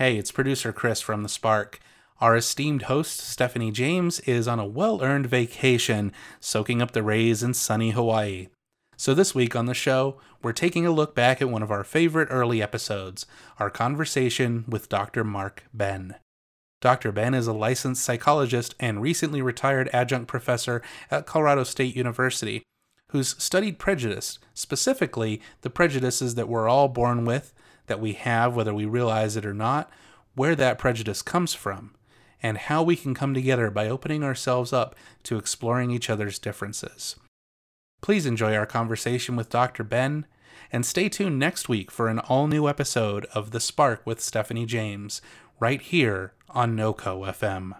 Hey, it's producer Chris from The Spark. Our esteemed host, Stephanie James, is on a well earned vacation, soaking up the rays in sunny Hawaii. So, this week on the show, we're taking a look back at one of our favorite early episodes our conversation with Dr. Mark Benn. Dr. Benn is a licensed psychologist and recently retired adjunct professor at Colorado State University who's studied prejudice, specifically the prejudices that we're all born with, that we have whether we realize it or not, where that prejudice comes from, and how we can come together by opening ourselves up to exploring each other's differences. Please enjoy our conversation with Dr. Benn, and stay tuned next week for an all new episode of The Spark with Stephanie James, right here on NoCo FM.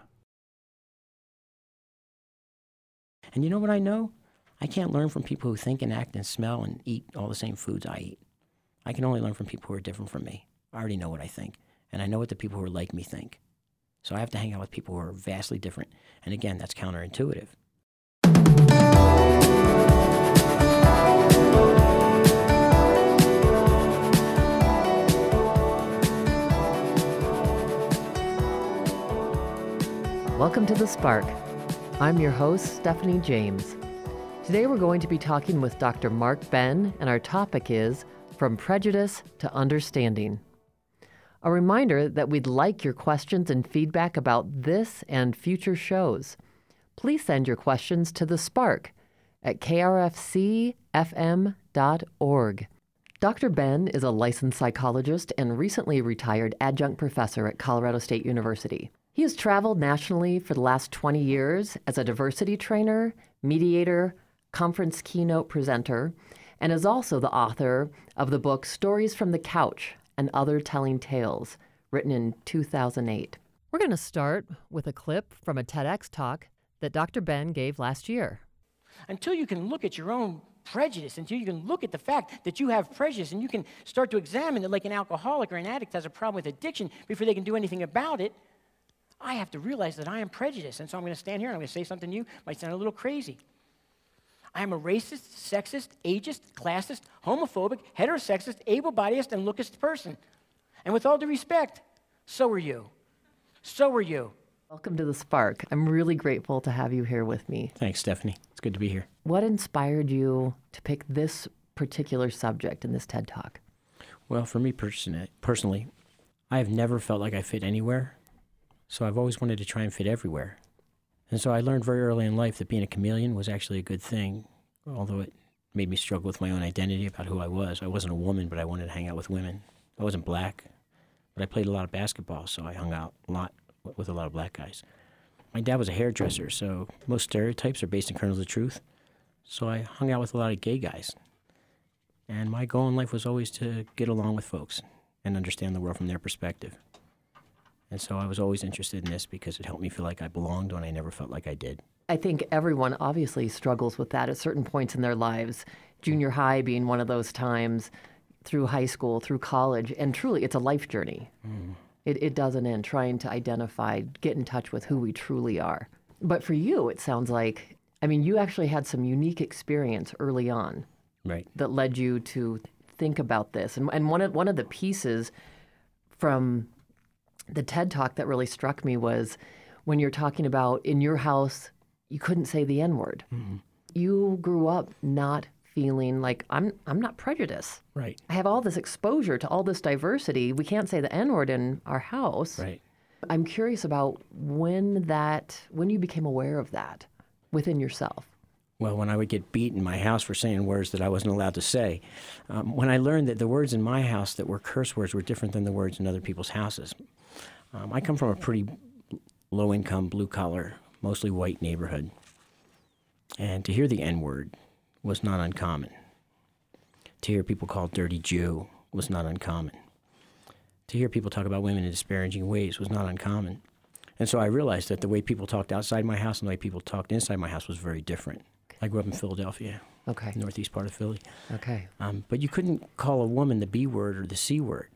And you know what I know? I can't learn from people who think and act and smell and eat all the same foods I eat. I can only learn from people who are different from me. I already know what I think, and I know what the people who are like me think. So I have to hang out with people who are vastly different. And again, that's counterintuitive. Welcome to The Spark. I'm your host, Stephanie James. Today we're going to be talking with Dr. Mark Benn, and our topic is From Prejudice to Understanding. A reminder that we'd like your questions and feedback about this and future shows. Please send your questions to The Spark at krfcfm.org. Dr. Benn is a licensed psychologist and recently retired adjunct professor at Colorado State University. He has traveled nationally for the last 20 years as a diversity trainer, mediator, conference keynote presenter, and is also the author of the book Stories from the Couch and Other Telling Tales, written in 2008. We're going to start with a clip from a TEDx talk that Dr. Benn gave last year. Until you can look at your own prejudice, until you can look at the fact that you have prejudice and you can start to examine it like an alcoholic or an addict has a problem with addiction before they can do anything about it, I have to realize that I am prejudiced. And so I'm going to stand here and I'm going to say something to you. Might sound a little crazy. I am a racist, sexist, ageist, classist, homophobic, heterosexist, able bodied, and lookist person. And with all due respect, so are you. So are you. Welcome to the Spark. I'm really grateful to have you here with me. Thanks, Stephanie. It's good to be here. What inspired you to pick this particular subject in this TED Talk? Well, for me person- personally, I have never felt like I fit anywhere, so I've always wanted to try and fit everywhere. And so I learned very early in life that being a chameleon was actually a good thing, although it made me struggle with my own identity about who I was. I wasn't a woman, but I wanted to hang out with women. I wasn't black, but I played a lot of basketball, so I hung out a lot with a lot of black guys. My dad was a hairdresser, so most stereotypes are based in kernels of truth. So I hung out with a lot of gay guys. And my goal in life was always to get along with folks and understand the world from their perspective. And so I was always interested in this because it helped me feel like I belonged when I never felt like I did. I think everyone obviously struggles with that at certain points in their lives. Junior high being one of those times, through high school, through college, and truly it's a life journey. Mm. It, it doesn't end trying to identify, get in touch with who we truly are. But for you, it sounds like, I mean, you actually had some unique experience early on. Right. That led you to think about this. And, and one, of, one of the pieces from the TED talk that really struck me was when you're talking about in your house, you couldn't say the N word. Mm-hmm. You grew up not feeling like I'm I'm not prejudiced. Right. I have all this exposure to all this diversity. We can't say the N word in our house. Right. I'm curious about when that when you became aware of that within yourself. Well, when I would get beat in my house for saying words that I wasn't allowed to say, um, when I learned that the words in my house that were curse words were different than the words in other people's houses, um, I come from a pretty low income, blue collar, mostly white neighborhood. And to hear the N word was not uncommon. To hear people called dirty Jew was not uncommon. To hear people talk about women in disparaging ways was not uncommon. And so I realized that the way people talked outside my house and the way people talked inside my house was very different. I grew up in Philadelphia, okay, northeast part of Philly. Okay. Um, but you couldn't call a woman the B word or the C word.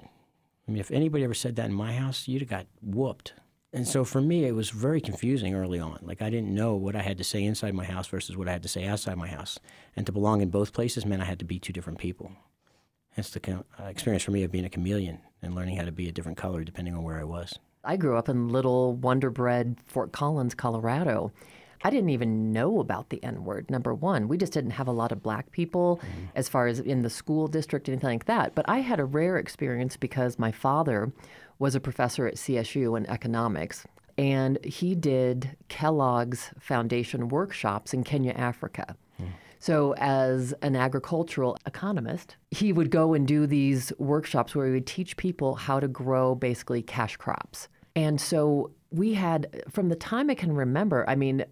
I mean, if anybody ever said that in my house, you'd have got whooped. And so for me, it was very confusing early on. Like I didn't know what I had to say inside my house versus what I had to say outside my house. And to belong in both places meant I had to be two different people. It's the uh, experience for me of being a chameleon and learning how to be a different color depending on where I was. I grew up in little Wonder Bread, Fort Collins, Colorado. I didn't even know about the N word, number one. We just didn't have a lot of black people mm-hmm. as far as in the school district, anything like that. But I had a rare experience because my father was a professor at CSU in economics, and he did Kellogg's Foundation workshops in Kenya, Africa. Hmm. So, as an agricultural economist, he would go and do these workshops where he would teach people how to grow basically cash crops. And so we had, from the time I can remember, I mean,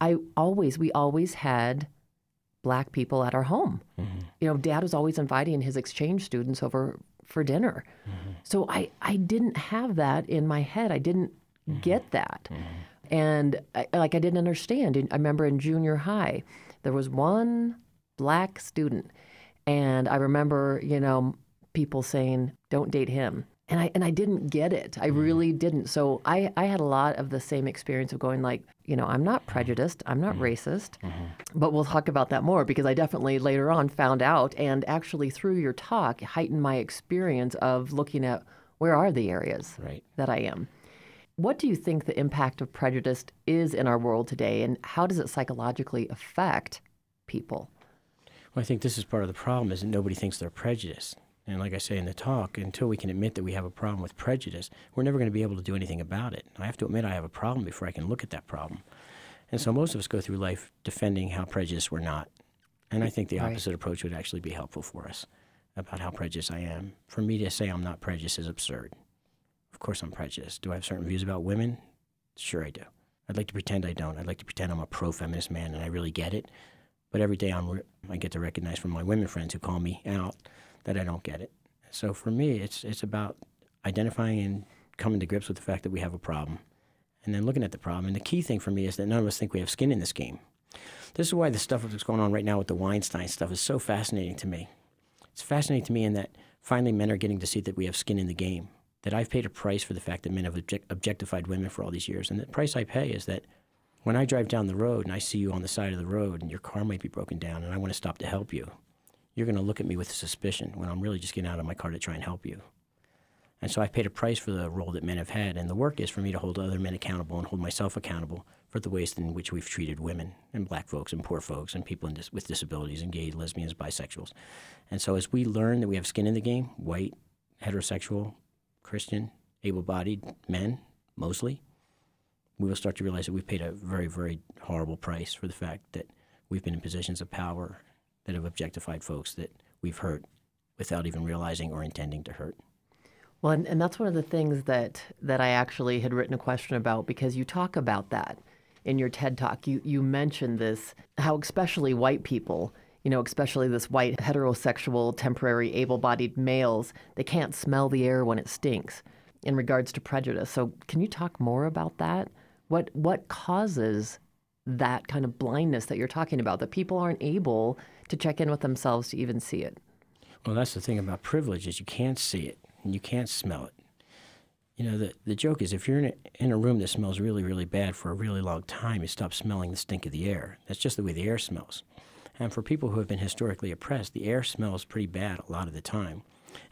I always, we always had black people at our home. Mm-hmm. You know, dad was always inviting his exchange students over for dinner. Mm-hmm. So I, I didn't have that in my head. I didn't mm-hmm. get that. And I, like I didn't understand. I remember in junior high, there was one black student, and I remember, you know, people saying, "Don't date him," and I and I didn't get it. I really didn't. So I I had a lot of the same experience of going like, you know, I'm not mm-hmm. prejudiced, I'm not mm-hmm. racist, mm-hmm. but we'll talk about that more because I definitely later on found out, and actually through your talk heightened my experience of looking at where are the areas Right. that I am. What do you think the impact of prejudice is in our world today, and how does it psychologically affect people? Well, I think this is part of the problem is that nobody thinks they're prejudiced. And like I say in the talk, until we can admit that we have a problem with prejudice, we're never going to be able to do anything about it. I have to admit I have a problem before I can look at that problem. And so most of us go through life defending how prejudiced we're not. And I think the Right. opposite approach would actually be helpful for us about how prejudiced I am. For me to say I'm not prejudiced is absurd. Of course I'm prejudiced. Do I have certain views about women? Sure I do. I'd like to pretend I don't. I'd like to pretend I'm a pro-feminist man and I really get it. But every day I'm re- I get to recognize from my women friends who call me out that I don't get it. So for me, it's it's about identifying and coming to grips with the fact that we have a problem, and then looking at the problem. And the key thing for me is that none of us think we have skin in this game. This is why the stuff that's going on right now with the Weinstein stuff is so fascinating to me. It's fascinating to me in that finally men are getting to see that we have skin in the game. That I've paid a price for the fact that men have object- objectified women for all these years, and the price I pay is that when I drive down the road and I see you on the side of the road and your car might be broken down and I want to stop to help you, you're going to look at me with suspicion when I'm really just getting out of my car to try and help you. And so I've paid a price for the role that men have had, and the work is for me to hold other men accountable and hold myself accountable for the ways in which we've treated women and black folks and poor folks and people dis- with disabilities and gay, lesbians, bisexuals. And so as we learn that we have skin in the game, white, heterosexual, Christian, able bodied men, mostly, we will start to realize that we've paid a very, very horrible price for the fact that we've been in positions of power that have objectified folks that we've hurt without even realizing or intending to hurt. Well, and, and that's one of the things that that I actually had written a question about because you talk about that in your TED talk. You you mentioned this how especially white people, you know, especially this white heterosexual temporary able-bodied males, they can't smell the air when it stinks in regards to prejudice. So, can you talk more about that? What what causes that kind of blindness that you're talking about that people aren't able to check in with themselves to even see it? Well, that's the thing about privilege is you can't see it and you can't smell it. You know, the, the joke is if you're in a, in a room that smells really, really bad for a really long time, you stop smelling the stink of the air. That's just the way the air smells. And for people who have been historically oppressed, the air smells pretty bad a lot of the time.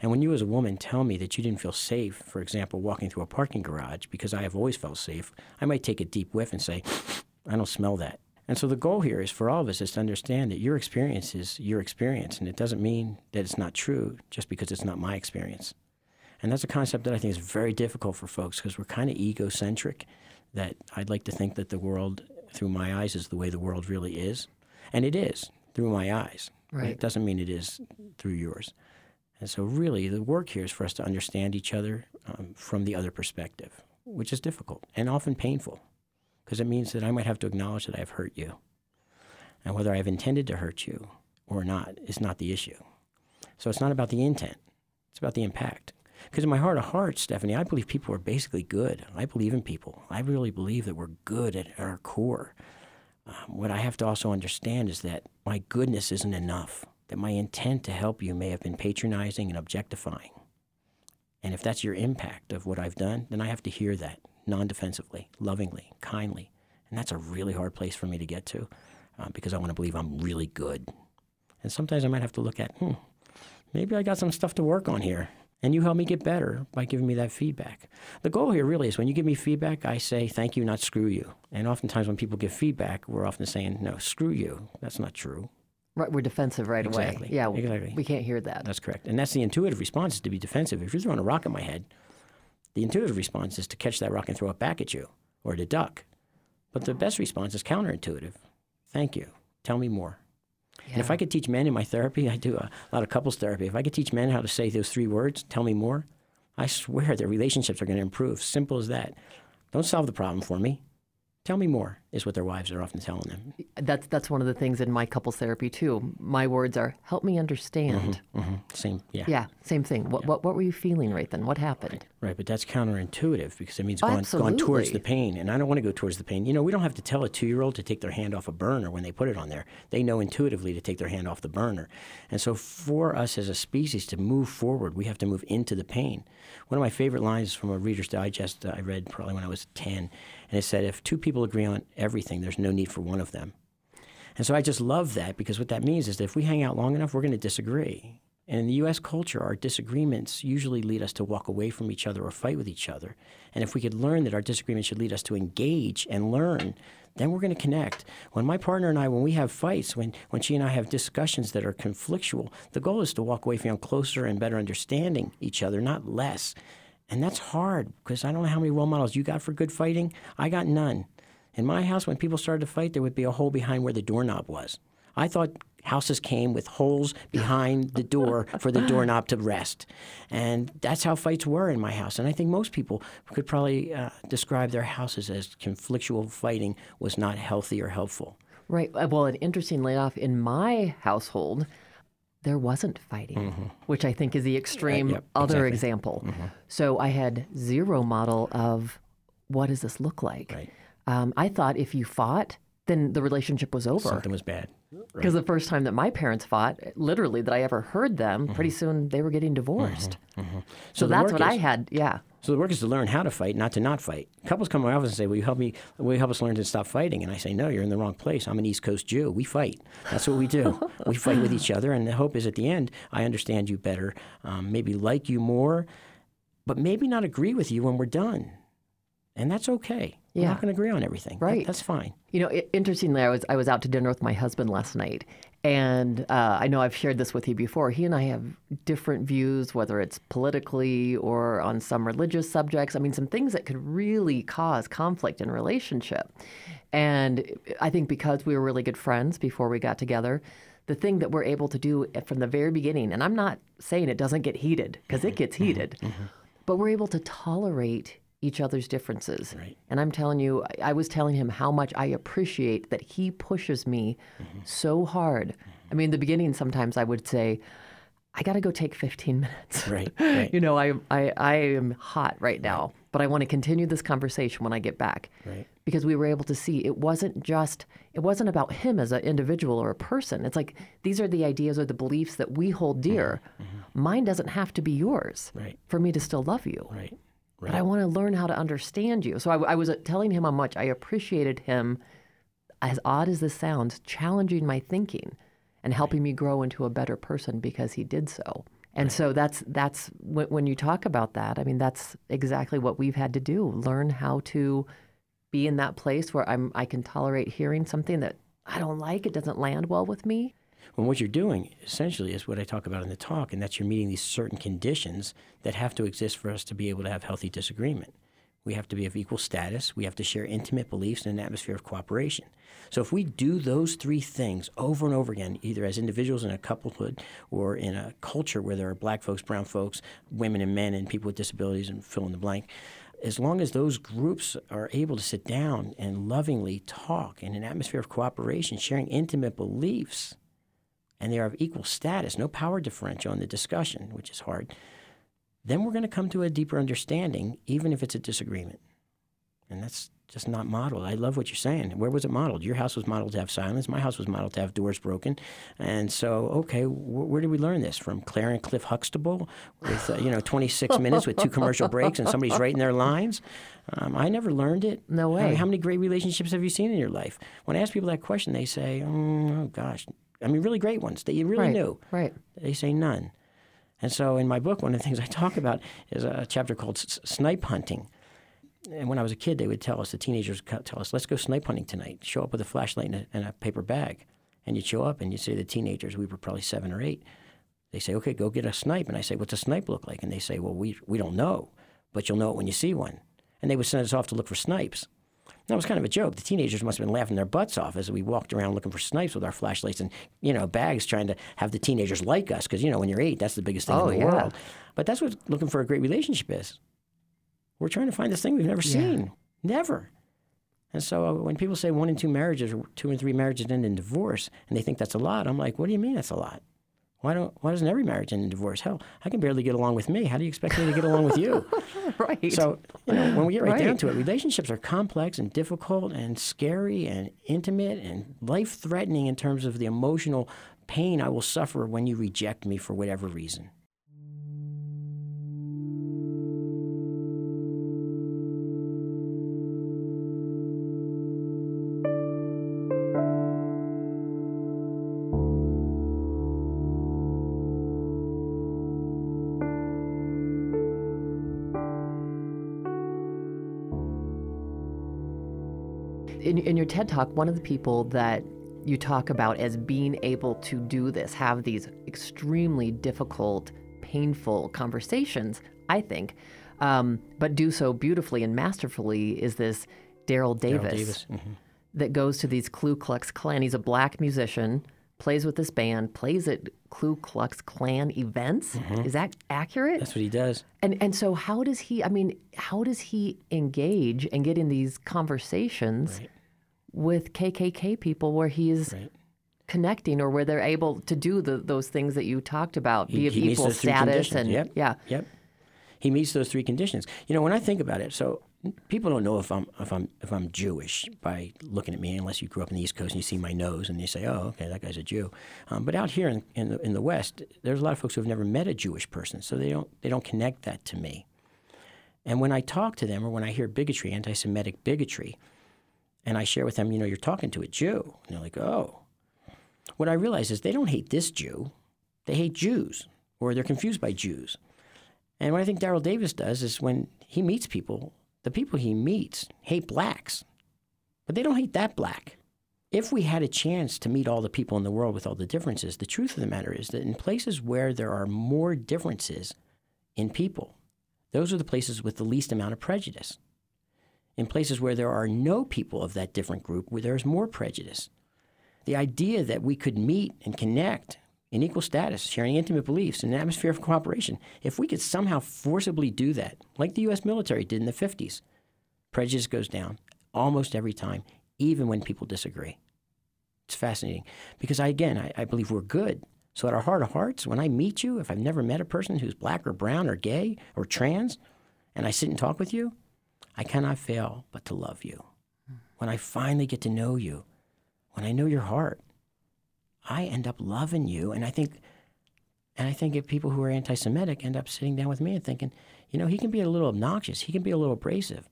And when you as a woman tell me that you didn't feel safe, for example, walking through a parking garage, because I have always felt safe, I might take a deep whiff and say, I don't smell that. And so the goal here is for all of us is to understand that your experience is your experience, and it doesn't mean that it's not true just because it's not my experience. And that's a concept that I think is very difficult for folks because we're kind of egocentric. That I'd like to think that the world through my eyes is the way the world really is, and it is through my eyes. Right. It doesn't mean it is through yours. And so, really, the work here is for us to understand each other um, from the other perspective, which is difficult and often painful because it means that I might have to acknowledge that I've hurt you. And whether I've intended to hurt you or not is not the issue. So it's not about the intent, it's about the impact. Because in my heart of hearts, Stephanie, I believe people are basically good. I believe in people. I really believe that we're good at our core. Um, what I have to also understand is that my goodness isn't enough, that my intent to help you may have been patronizing and objectifying. And if that's your impact of what I've done, then I have to hear that non defensively, lovingly, kindly. And that's a really hard place for me to get to uh, because I want to believe I'm really good. And sometimes I might have to look at, hmm, maybe I got some stuff to work on here. And you help me get better by giving me that feedback. The goal here really is when you give me feedback, I say thank you, not screw you. And oftentimes when people give feedback, we're often saying, no, screw you. That's not true. Right, we're defensive right Exactly. away. Yeah, Exactly. we can't hear that. That's correct. And that's the intuitive response is to be defensive. If you're throwing a rock at my head, the intuitive response is to catch that rock and throw it back at you or to duck. But the best response is counterintuitive. Thank you. Tell me more. And if I could teach men in my therapy, I do a lot of couples therapy. If I could teach men how to say those three words, tell me more, I swear their relationships are going to improve. Simple as that. Don't solve the problem for me. Tell me more, is what their wives are often telling them. That's that's one of the things in my couples therapy too. My words are help me understand. hmm Same, yeah. Yeah, same thing. What, what what were you feeling right then? What happened? Right, but that's counterintuitive because it means Oh, going, going towards the pain. And I don't want to go towards the pain. You know, we don't have to tell a two year old to take their hand off a burner when they put it on there. They know intuitively to take their hand off the burner. And so, for us as a species to move forward, we have to move into the pain. One of my favorite lines from a Reader's Digest that I read probably when I was 10, and it said, If two people agree on everything, there's no need for one of them. And so I just love that because what that means is that if we hang out long enough, we're going to disagree. And in the U.S. culture, our disagreements usually lead us to walk away from each other or fight with each other. And if we could learn that our disagreements should lead us to engage and learn, then we're going to connect. When my partner and I, when we have fights, when, when she and I have discussions that are conflictual, the goal is to walk away feeling closer and better understanding each other, not less. And that's hard because I don't know how many role models you got for good fighting. I got none. In my house, when people started to fight, there would be a hole behind where the doorknob was. I thought houses came with holes behind the door for the doorknob to rest. And that's how fights were in my house. And I think most people could probably uh, describe their houses as conflictual fighting was not healthy or helpful. Right. uh, Well, and interestingly enough, in my household, there wasn't fighting, which I think is the extreme yep, other exactly. example. So I had zero model of what does this look like. Right. Um, I thought if you fought, then the relationship was over. Something was bad. Because the first time that my parents fought, literally that I ever heard them, pretty Mm-hmm. soon they were getting divorced. So, the that's what I had. Yeah. So the work is to learn how to fight, not to not fight. Couples come to my office and say, "Will you help me? Will you help us learn to stop fighting?" And I say, "No, you're in the wrong place. I'm an East Coast Jew. We fight. That's what we do. we fight with each other, and the hope is at the end, I understand you better, um, maybe like you more, but maybe not agree with you when we're done, and that's okay. We're Yeah. not going to agree on everything. That- Right. that's fine. You know, i- interestingly, I was I was out to dinner with my husband last night, and uh, I know I've shared this with you before. He and I have different views, whether it's politically or on some religious subjects. I mean, some things that could really cause conflict in relationship. And I think because we were really good friends before we got together, the thing that we're able to do eh, from the very beginning, and I'm not saying it doesn't get heated because it gets mm-hmm. heated, mm-hmm. but we're able to tolerate each other's differences. Right. And I'm telling you, I- I was telling him how much I appreciate that he pushes me mm-hmm. so hard. I mean, in the beginning, sometimes I would say, I got to go take 15 minutes. Right, right. you know, I, I, I am hot right now, but I want to continue this conversation when I get back. Right. Because we were able to see it wasn't just, it wasn't about him as an individual or a person. It's like these are the ideas or the beliefs that we hold dear. Mm-hmm. Mm-hmm. Mine doesn't have to be yours Right. for me to still love you Right. But I want to learn how to understand you. So I, I was uh, telling him how much I appreciated him, as odd as this sounds, challenging my thinking and helping me grow into a better person because he did so. And so that's that's when, when you talk about that. I mean, that's exactly what we've had to do: learn how to be in that place where I'm I can tolerate hearing something that I don't like. It doesn't land well with me. Well, what you're doing essentially is what I talk about in the talk, and that's you're meeting these certain conditions that have to exist for us to be able to have healthy disagreement. We have to be of equal status. We have to share intimate beliefs in an atmosphere of cooperation. So if we do those three things over and over again, either as individuals in a couplehood or in a culture where there are black folks, brown folks, women and men, and people with disabilities, and fill in the blank, as long as those groups are able to sit down and lovingly talk in an atmosphere of cooperation, sharing intimate beliefs, and they are of equal status, no power differential in the discussion, which is hard, then we're going to come to a deeper understanding, even if it's a disagreement. And that's just not modeled. I love what you're saying. Where was it modeled? Your house was modeled to have silence. My house was modeled to have doors broken. And so, okay, wh- where did we learn this from? Claire and Cliff Huxtable with uh, you know 26 minutes with two commercial breaks and somebody's writing their lines. Um, I never learned it. No way. how many great relationships have you seen in your life? When I ask people that question, they say, "Mm, "Oh gosh." I mean, really great ones that you really right. knew. Right. They say none. And so in my book, one of the things I talk about is a chapter called Snipe Hunting. And when I was a kid, they would tell us, the teenagers would tell us, let's go snipe hunting tonight. Show up with a flashlight and a, and a paper bag. And you'd show up and you'd say to the teenagers, we were probably seven or eight, they say, okay, go get a snipe. And I say, what's a snipe look like? And they say, well, we, we don't know, but you'll know it when you see one. And they would send us off to look for snipes. That was kind of a joke. The teenagers must have been laughing their butts off as we walked around looking for snipes with our flashlights and, you know, bags trying to have the teenagers like us because, you know, when you're eight, that's the biggest thing oh, in the yeah. world. But that's what looking for a great relationship is. We're trying to find this thing we've never Yeah. seen. Never. And so uh, when people say one in two marriages or two and three marriages end in divorce and they think that's a lot, I'm like, what do you mean that's a lot? Why don't why doesn't every marriage end in divorce? Hell, I can barely get along with me. How do you expect me to get along with you? right. So, you know, when we get right, down to it, relationships are complex and difficult and scary and intimate and life threatening in terms of the emotional pain I will suffer when you reject me for whatever reason. Your TED talk, one of the people that you talk about as being able to do this, have these extremely difficult, painful conversations, I think, um, but do so beautifully and masterfully, is this Daryl Davis, Davis. mhm. that goes to these Ku Klux Klan. He's a black musician, plays with this band, plays at Ku Klux Klan events. Is that accurate? That's what he does. And and so how does he? I mean, how does he engage and get in these conversations Right. With KKK people where he's Right. connecting or where they're able to do the, those things that you talked about, He- be of he equal status and Yep. yeah, Yep. He meets those three conditions. You know, when I think about it, so people don't know if I'm if I'm if I'm Jewish by looking at me unless you grew up in the East Coast and you see my nose and you say, oh, okay, that guy's a Jew. Um, but out here in, in the in the West, there's a lot of folks who have never met a Jewish person, so they don't they don't connect that to me. And when I talk to them or when I hear bigotry, anti-Semitic bigotry, and I share with them, you know, you're talking to a Jew, and they're like, oh. What I realize is they don't hate this Jew, they hate Jews, or they're confused by Jews. And what I think Daryl Davis does is when he meets people, the people he meets hate blacks, but they don't hate that black. If we had a chance to meet all the people in the world with all the differences, the truth of the matter is that in places where there are more differences in people, those are the places with the least amount of prejudice. In places where there are no people of that different group, where there's more prejudice. The idea that we could meet and connect in equal status, sharing intimate beliefs in an atmosphere of cooperation, if we could somehow forcibly do that, like the U.S. military did in the 50s, prejudice goes down almost every time, even when people disagree. It's fascinating because, I, again, I, I believe we're good. So, at our heart of hearts, when I meet you, if I've never met a person who's black or brown or gay or trans, and I sit and talk with you, I cannot fail but to love you. When I finally get to know you, when I know your heart, I end up loving you. And I think, and I think if people who are anti-Semitic end up sitting down with me and thinking, you know, he can be a little obnoxious, he can be a little abrasive,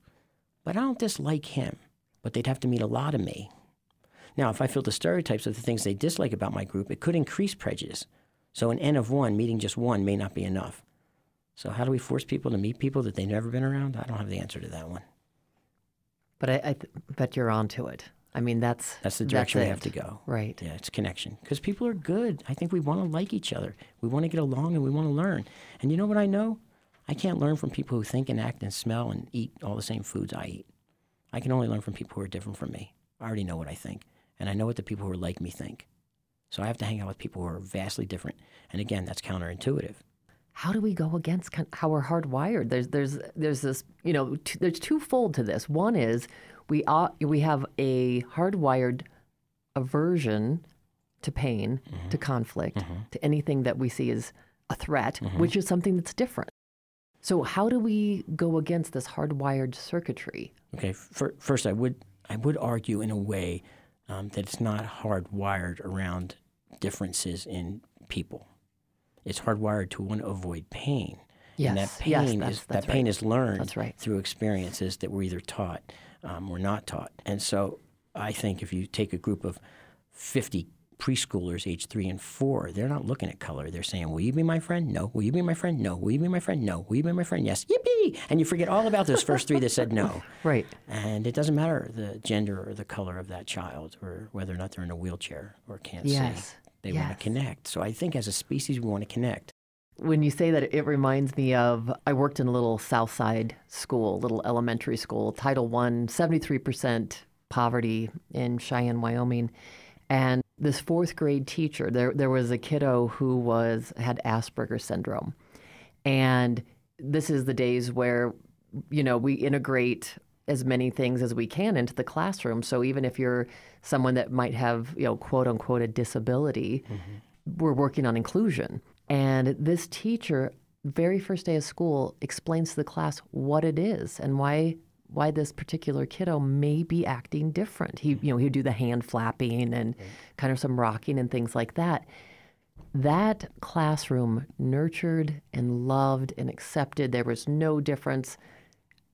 but I don't dislike him. But they'd have to meet a lot of me. Now, if I feel the stereotypes of the things they dislike about my group, it could increase prejudice. So an N of one, meeting just one, may not be enough. So how do we force people to meet people that they've never been around? I don't have the answer to that one. but I, I th- bet you're onto it. I mean, that's That's the direction we have to go. Right. Yeah, it's connection. Because people are good. I think we want to like each other. We want to get along and we want to learn. And you know what I know? I can't learn from people who think and act and smell and eat all the same foods I eat. I can only learn from people who are different from me. I already know what I think. And I know what the people who are like me think. So I have to hang out with people who are vastly different. And again, that's counterintuitive. How do we go against kind how we're hardwired? There's there's there's this you know t- there's twofold to this. One is we uh, we have a hardwired aversion to pain, to conflict, to anything that we see as a threat, which is something that's different. So how do we go against this hardwired circuitry? Okay, fir- first I would I would argue in a way um, that it's not hardwired around differences in people. It's hardwired to want to avoid pain. and that pain yes, is that's- that pain right. is learned right. through experiences that we're either taught um, or not taught. And so I think if you take a group of 50 preschoolers age three and four, they're not looking at color. They're saying, Will you be my friend? No. Will you be my friend? No. Will you be my friend? No. Will you be my friend? Yes. Yippee! And you forget all about those first three that said no. Right. And it doesn't matter the gender or the color of that child or whether or not they're in a wheelchair or can't Yes. see. They want to connect. So I think as a species, we want to connect. When you say that, it reminds me of I worked in a little South Side school, little elementary school, Title One, 73% poverty in Cheyenne, Wyoming. And this fourth grade teacher, there, there was a kiddo who was had Asperger's syndrome. And this is the days where, you know, we integrate as many things as we can into the classroom. So even if you're someone that might have, you know, quote unquote, a disability, mm-hmm. we're working on inclusion. And this teacher, very first day of school, explains to the class what it is and why why this particular kiddo may be acting different. He, you know, he'd do the hand flapping and kind of some rocking and things like that. That classroom nurtured and loved and accepted. There was no difference.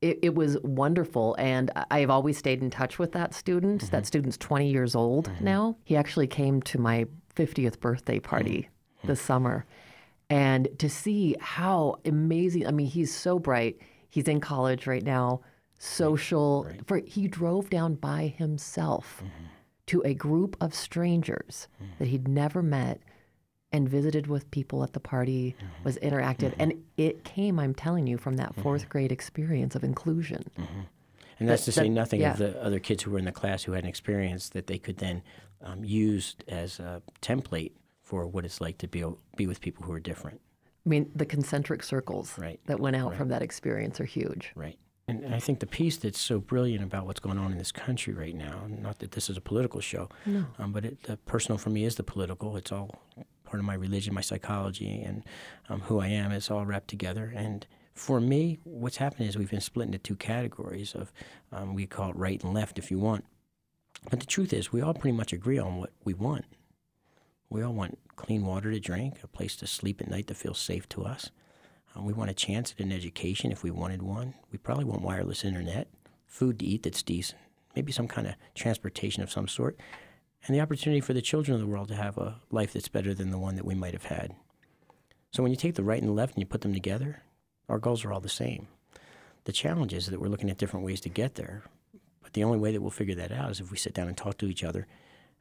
It, it was wonderful. And I- I've always stayed in touch with that student. Mm-hmm. That student's 20 years old mm-hmm. now. He actually came to my 50th birthday party mm-hmm. this summer. And to see how amazing, I mean, he's so bright. He's in college right now, social. For, he drove down by himself to a group of strangers that he'd never met and visited with people at the party, was interactive. And it came, I'm telling you, from that fourth grade experience of inclusion. And that's That- to say that- nothing yeah. of the other kids who were in the class who had an experience that they could then um, use as a template for what it's like to be be with people who are different. I mean, the concentric circles Right, that went out from that experience are huge. Right. And I think the piece that's so brilliant about what's going on in this country right now, not that this is a political show, um, but it, the personal for me is the political. It's all part of my religion, my psychology, and um, who I am. It's all wrapped together. And for me, what's happened is we've been split into two categories of, um, we call it right and left if you want. But the truth is, we all pretty much agree on what we want. We all want clean water to drink, a place to sleep at night that feels safe to us. Um, we want a chance at an education if we wanted one. We probably want wireless internet, food to eat that's decent, maybe some kind of transportation of some sort, and the opportunity for the children of the world to have a life that's better than the one that we might have had. So when you take the right and the left and you put them together, our goals are all the same. The challenge is that we're looking at different ways to get there, but the only way that we'll figure that out is if we sit down and talk to each other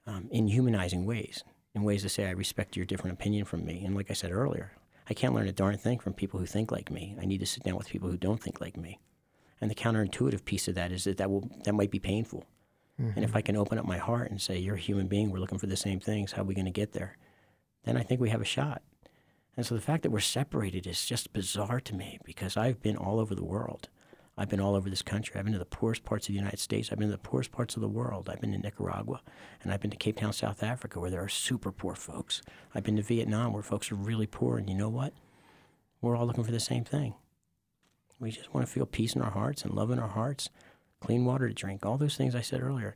um, in humanizing ways, in ways to say, I respect your different opinion from me. And like I said earlier, I can't learn a darn thing from people who think like me. I need to sit down with people who don't think like me. And the counterintuitive piece of that is that that, will, that might be painful. And if mm-hmm. I can open up my heart and say, You're a human being, we're looking for the same things, how are we going to get there? Then I think we have a shot. And so the fact that we're separated is just bizarre to me because I've been all over the world. I've been all over this country. I've been to the poorest parts of the United States. I've been to the poorest parts of the world. I've been to Nicaragua and I've been to Cape Town, South Africa, where there are super poor folks. I've been to Vietnam, where folks are really poor. And you know what? We're all looking for the same thing. We just want to feel peace in our hearts and love in our hearts, clean water to drink, all those things I said earlier.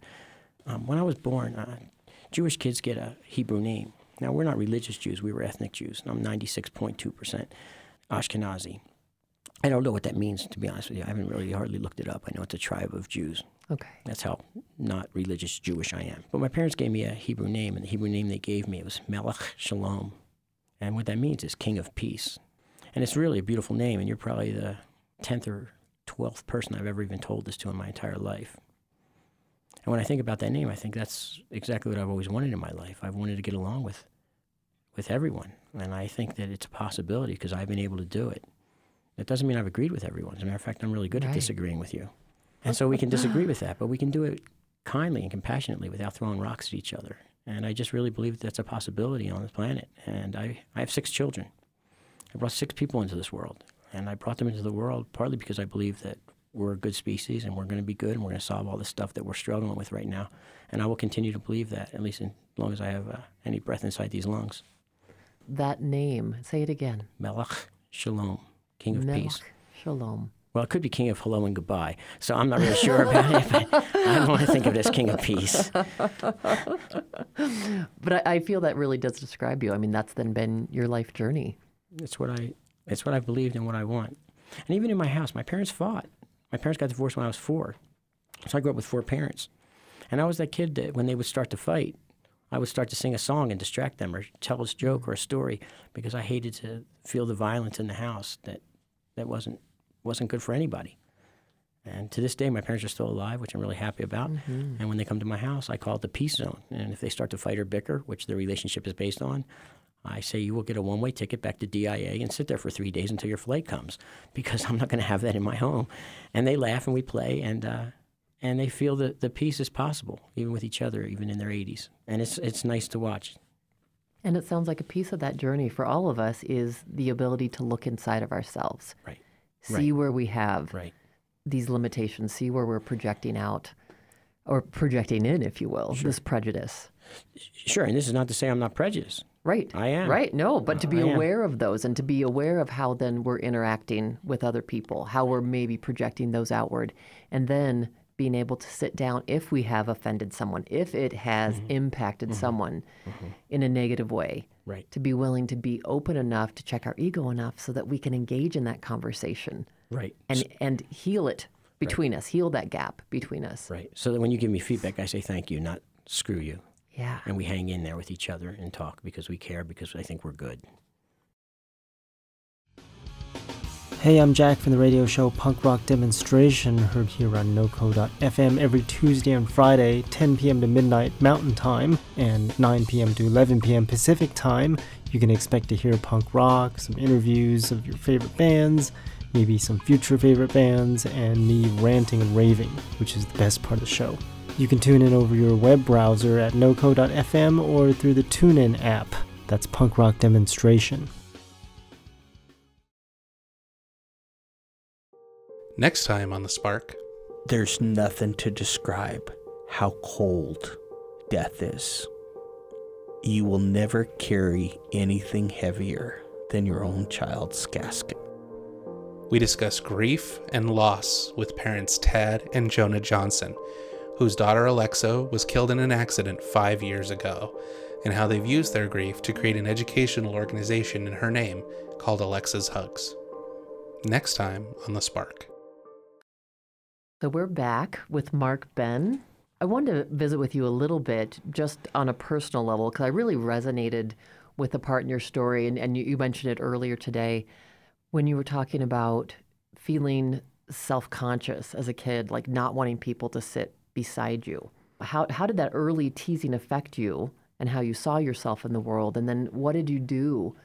Um, when I was born, uh, Jewish kids get a Hebrew name. Now, we're not religious Jews, we were ethnic Jews. and I'm 96.2% Ashkenazi. I don't know what that means, to be honest with you. I haven't really hardly looked it up. I know it's a tribe of Jews. Okay. That's how not religious Jewish I am. But my parents gave me a Hebrew name, and the Hebrew name they gave me it was Melech Shalom. And what that means is King of Peace. And it's really a beautiful name, and you're probably the 10th or 12th person I've ever even told this to in my entire life. And when I think about that name, I think that's exactly what I've always wanted in my life. I've wanted to get along with, with everyone. And I think that it's a possibility because I've been able to do it. That doesn't mean I've agreed with everyone. As a matter of fact, I'm really good Right. at disagreeing with you. And so we can disagree with that, but we can do it kindly and compassionately without throwing rocks at each other. And I just really believe that that's a possibility on this planet. And I, I have six children. I brought six people into this world. And I brought them into the world partly because I believe that we're a good species and we're going to be good and we're going to solve all the stuff that we're struggling with right now. And I will continue to believe that, at least as long as I have uh, any breath inside these lungs. That name, say it again. Melech Shalom, King of Melech Peace. Shalom. Well, it could be King of Hello and Goodbye. So I'm not really sure about it, but I don't want to think of it as King of Peace. But I, I feel that really does describe you. I mean, that's then been your life journey. That's what I it's what I believed and what I want. And even in my house, my parents fought. My parents got divorced when I was four. So I grew up with four parents. And I was that kid that when they would start to fight, I would start to sing a song and distract them or tell a joke or a story because I hated to feel the violence in the house that, that wasn't, wasn't good for anybody. And to this day, my parents are still alive, which I'm really happy about. Mm-hmm. And when they come to my house, I call it the peace zone. And if they start to fight or bicker, which their relationship is based on, I say you will get a one way ticket back to DIA and sit there for three days until your flight comes because I'm not going to have that in my home. And they laugh and we play and, uh, and they feel that the peace is possible, even with each other, even in their 80s. And it's, it's nice to watch. And it sounds like a piece of that journey for all of us is the ability to look inside of ourselves. Right. See right. where we have right. these limitations, see where we're projecting out or projecting in, if you will, sure. this prejudice. Sure. And this is not to say I'm not prejudiced. Right. I am. Right. No, but to be I aware am. of those and to be aware of how then we're interacting with other people, how we're maybe projecting those outward, and then being able to sit down if we have offended someone, if it has mm-hmm. impacted mm-hmm. someone mm-hmm. in a negative way. Right. To be willing to be open enough to check our ego enough so that we can engage in that conversation. Right. And and heal it between right. us, heal that gap between us. Right. So that when you give me feedback, I say thank you, not screw you. Yeah. And we hang in there with each other and talk because we care, because I think we're good. Hey, I'm Jack from the radio show Punk Rock Demonstration, heard here on NoCo.fm every Tuesday and Friday, 10 p.m. to midnight Mountain Time, and 9 p.m. to 11 p.m. Pacific Time. You can expect to hear punk rock, some interviews of your favorite bands, maybe some future favorite bands, and me ranting and raving, which is the best part of the show. You can tune in over your web browser at noco.fm or through the TuneIn app. That's Punk Rock Demonstration. Next time on The Spark. There's nothing to describe how cold death is. You will never carry anything heavier than your own child's casket. We discuss grief and loss with parents Tad and Jonah Johnson whose daughter Alexa was killed in an accident five years ago, and how they've used their grief to create an educational organization in her name called Alexa's Hugs. Next time on The Spark. So we're back with Mark Benn. I wanted to visit with you a little bit just on a personal level because I really resonated with the part in your story, and, and you, you mentioned it earlier today when you were talking about feeling self conscious as a kid, like not wanting people to sit beside you. How, how did that early teasing affect you and how you saw yourself in the world? And then what did you do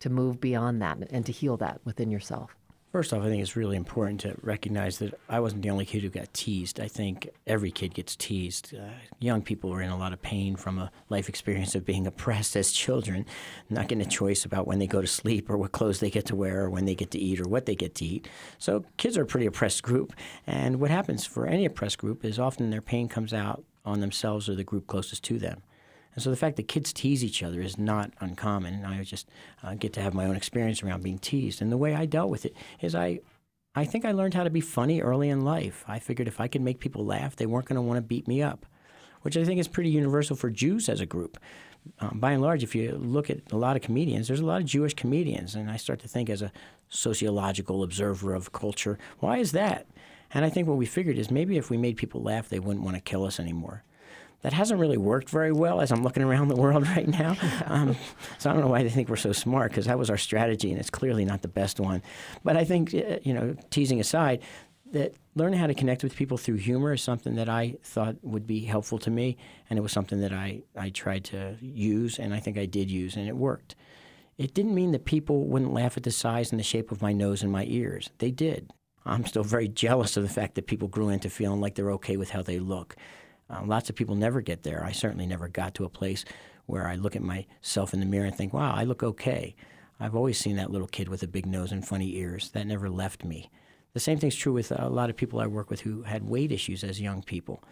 to move beyond that and to heal that within yourself? First off, I think it's really important to recognize that I wasn't the only kid who got teased. I think every kid gets teased. Uh, young people are in a lot of pain from a life experience of being oppressed as children, not getting a choice about when they go to sleep or what clothes they get to wear or when they get to eat or what they get to eat. So kids are a pretty oppressed group. And what happens for any oppressed group is often their pain comes out on themselves or the group closest to them. And so the fact that kids tease each other is not uncommon. I just uh, get to have my own experience around being teased. And the way I dealt with it is I, I think I learned how to be funny early in life. I figured if I could make people laugh, they weren't going to want to beat me up, which I think is pretty universal for Jews as a group. Um, by and large, if you look at a lot of comedians, there's a lot of Jewish comedians. And I start to think as a sociological observer of culture, why is that? And I think what we figured is maybe if we made people laugh, they wouldn't want to kill us anymore that hasn't really worked very well as I'm looking around the world right now. Um, so I don't know why they think we're so smart because that was our strategy and it's clearly not the best one. But I think, uh, you know, teasing aside, that learning how to connect with people through humor is something that I thought would be helpful to me. And it was something that I, I tried to use and I think I did use and it worked. It didn't mean that people wouldn't laugh at the size and the shape of my nose and my ears. They did. I'm still very jealous of the fact that people grew into feeling like they're okay with how they look. Um, lots of people never get there. I certainly never got to a place where I look at myself in the mirror and think, wow, I look okay. I've always seen that little kid with a big nose and funny ears. That never left me. The same thing's true with a lot of people I work with who had weight issues as young people.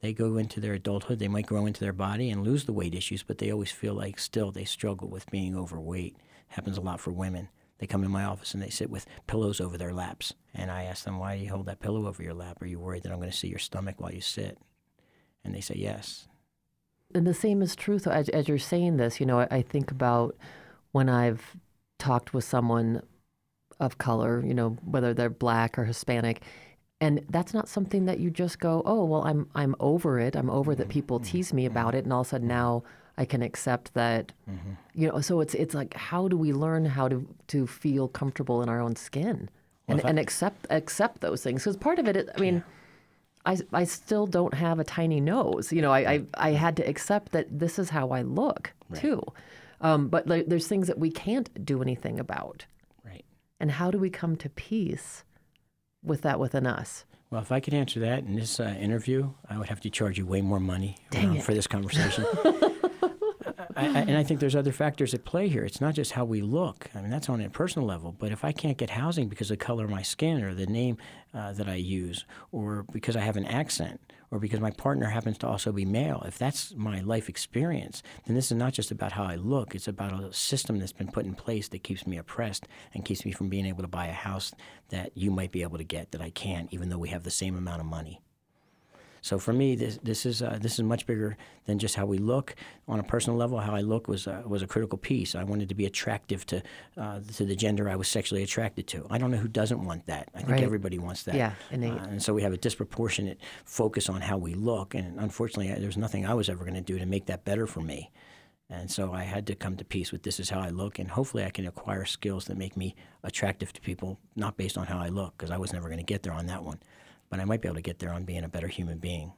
They go into their adulthood, they might grow into their body and lose the weight issues, but they always feel like still they struggle with being overweight. Happens a lot for women. They come in my office and they sit with pillows over their laps. And I ask them, why do you hold that pillow over your lap? Are you worried that I'm going to see your stomach while you sit? And they say yes. And the same is true. So as, as you're saying this, you know, I, I think about when I've talked with someone of color, you know, whether they're black or Hispanic, and that's not something that you just go, oh, well, I'm I'm over it. I'm over that people mm-hmm. tease me about it, and all of a sudden now I can accept that. You know, so it's it's like how do we learn how to to feel comfortable in our own skin and, and accept accept those things? Because part of it, is, I mean. I, I still don't have a tiny nose. You know, I, I, I had to accept that this is how I look too. Um, but like, there's things that we can't do anything about. Right. And how do we come to peace with that within us? Well, if I could answer that in this uh, interview, I would have to charge you way more money um, for this conversation. I, I, and I think there's other factors at play here. It's not just how we look. I mean, that's on a personal level. But if I can't get housing because of the color of my skin or the name uh, that I use, or because I have an accent, or because my partner happens to also be male, if that's my life experience, then this is not just about how I look. It's about a system that's been put in place that keeps me oppressed and keeps me from being able to buy a house that you might be able to get that I can't, even though we have the same amount of money. So for me, this this is uh, this is much bigger than just how we look. On a personal level, how I look was uh, was a critical piece. I wanted to be attractive to uh, to the gender I was sexually attracted to. I don't know who doesn't want that. I think Right. everybody wants that. Yeah, innate. Uh, and so we have a disproportionate focus on how we look. And unfortunately, there's nothing I was ever going to do to make that better for me. And so I had to come to peace with this is how I look, and hopefully I can acquire skills that make me attractive to people, not based on how I look, because I was never going to get there on that one. But I might be able to get there on being a better human being.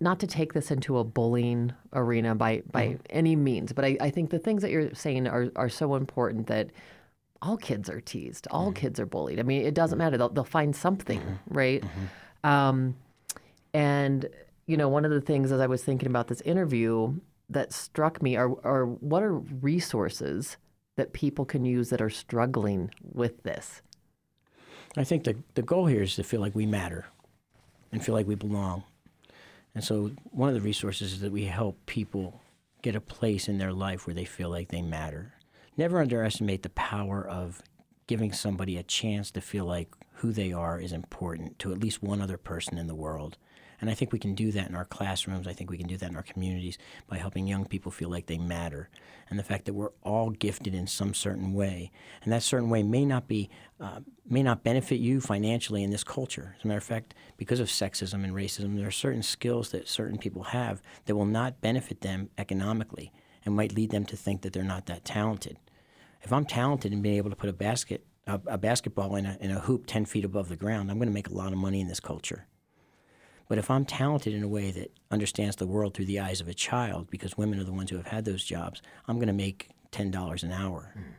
Not to take this into a bullying arena by, by mm-hmm. any means, but I, I think the things that you're saying are, are so important that all kids are teased, all mm-hmm. kids are bullied. I mean, it doesn't mm-hmm. matter. They'll, they'll find something, right? Um, and, you know, one of the things as I was thinking about this interview that struck me are, are what are resources that people can use that are struggling with this? I think the, the goal here is to feel like we matter and feel like we belong. And so one of the resources is that we help people get a place in their life where they feel like they matter. Never underestimate the power of giving somebody a chance to feel like who they are is important to at least one other person in the world. And I think we can do that in our classrooms. I think we can do that in our communities by helping young people feel like they matter. And the fact that we're all gifted in some certain way. And that certain way may not be, uh, may not benefit you financially in this culture. As a matter of fact, because of sexism and racism, there are certain skills that certain people have that will not benefit them economically and might lead them to think that they're not that talented. If I'm talented in being able to put a basket, a, basketball in a, in a hoop 10 feet above the ground, I'm going to make a lot of money in this culture. But if I'm talented in a way that understands the world through the eyes of a child, because women are the ones who have had those jobs, I'm going to make $10 an hour. Hmm.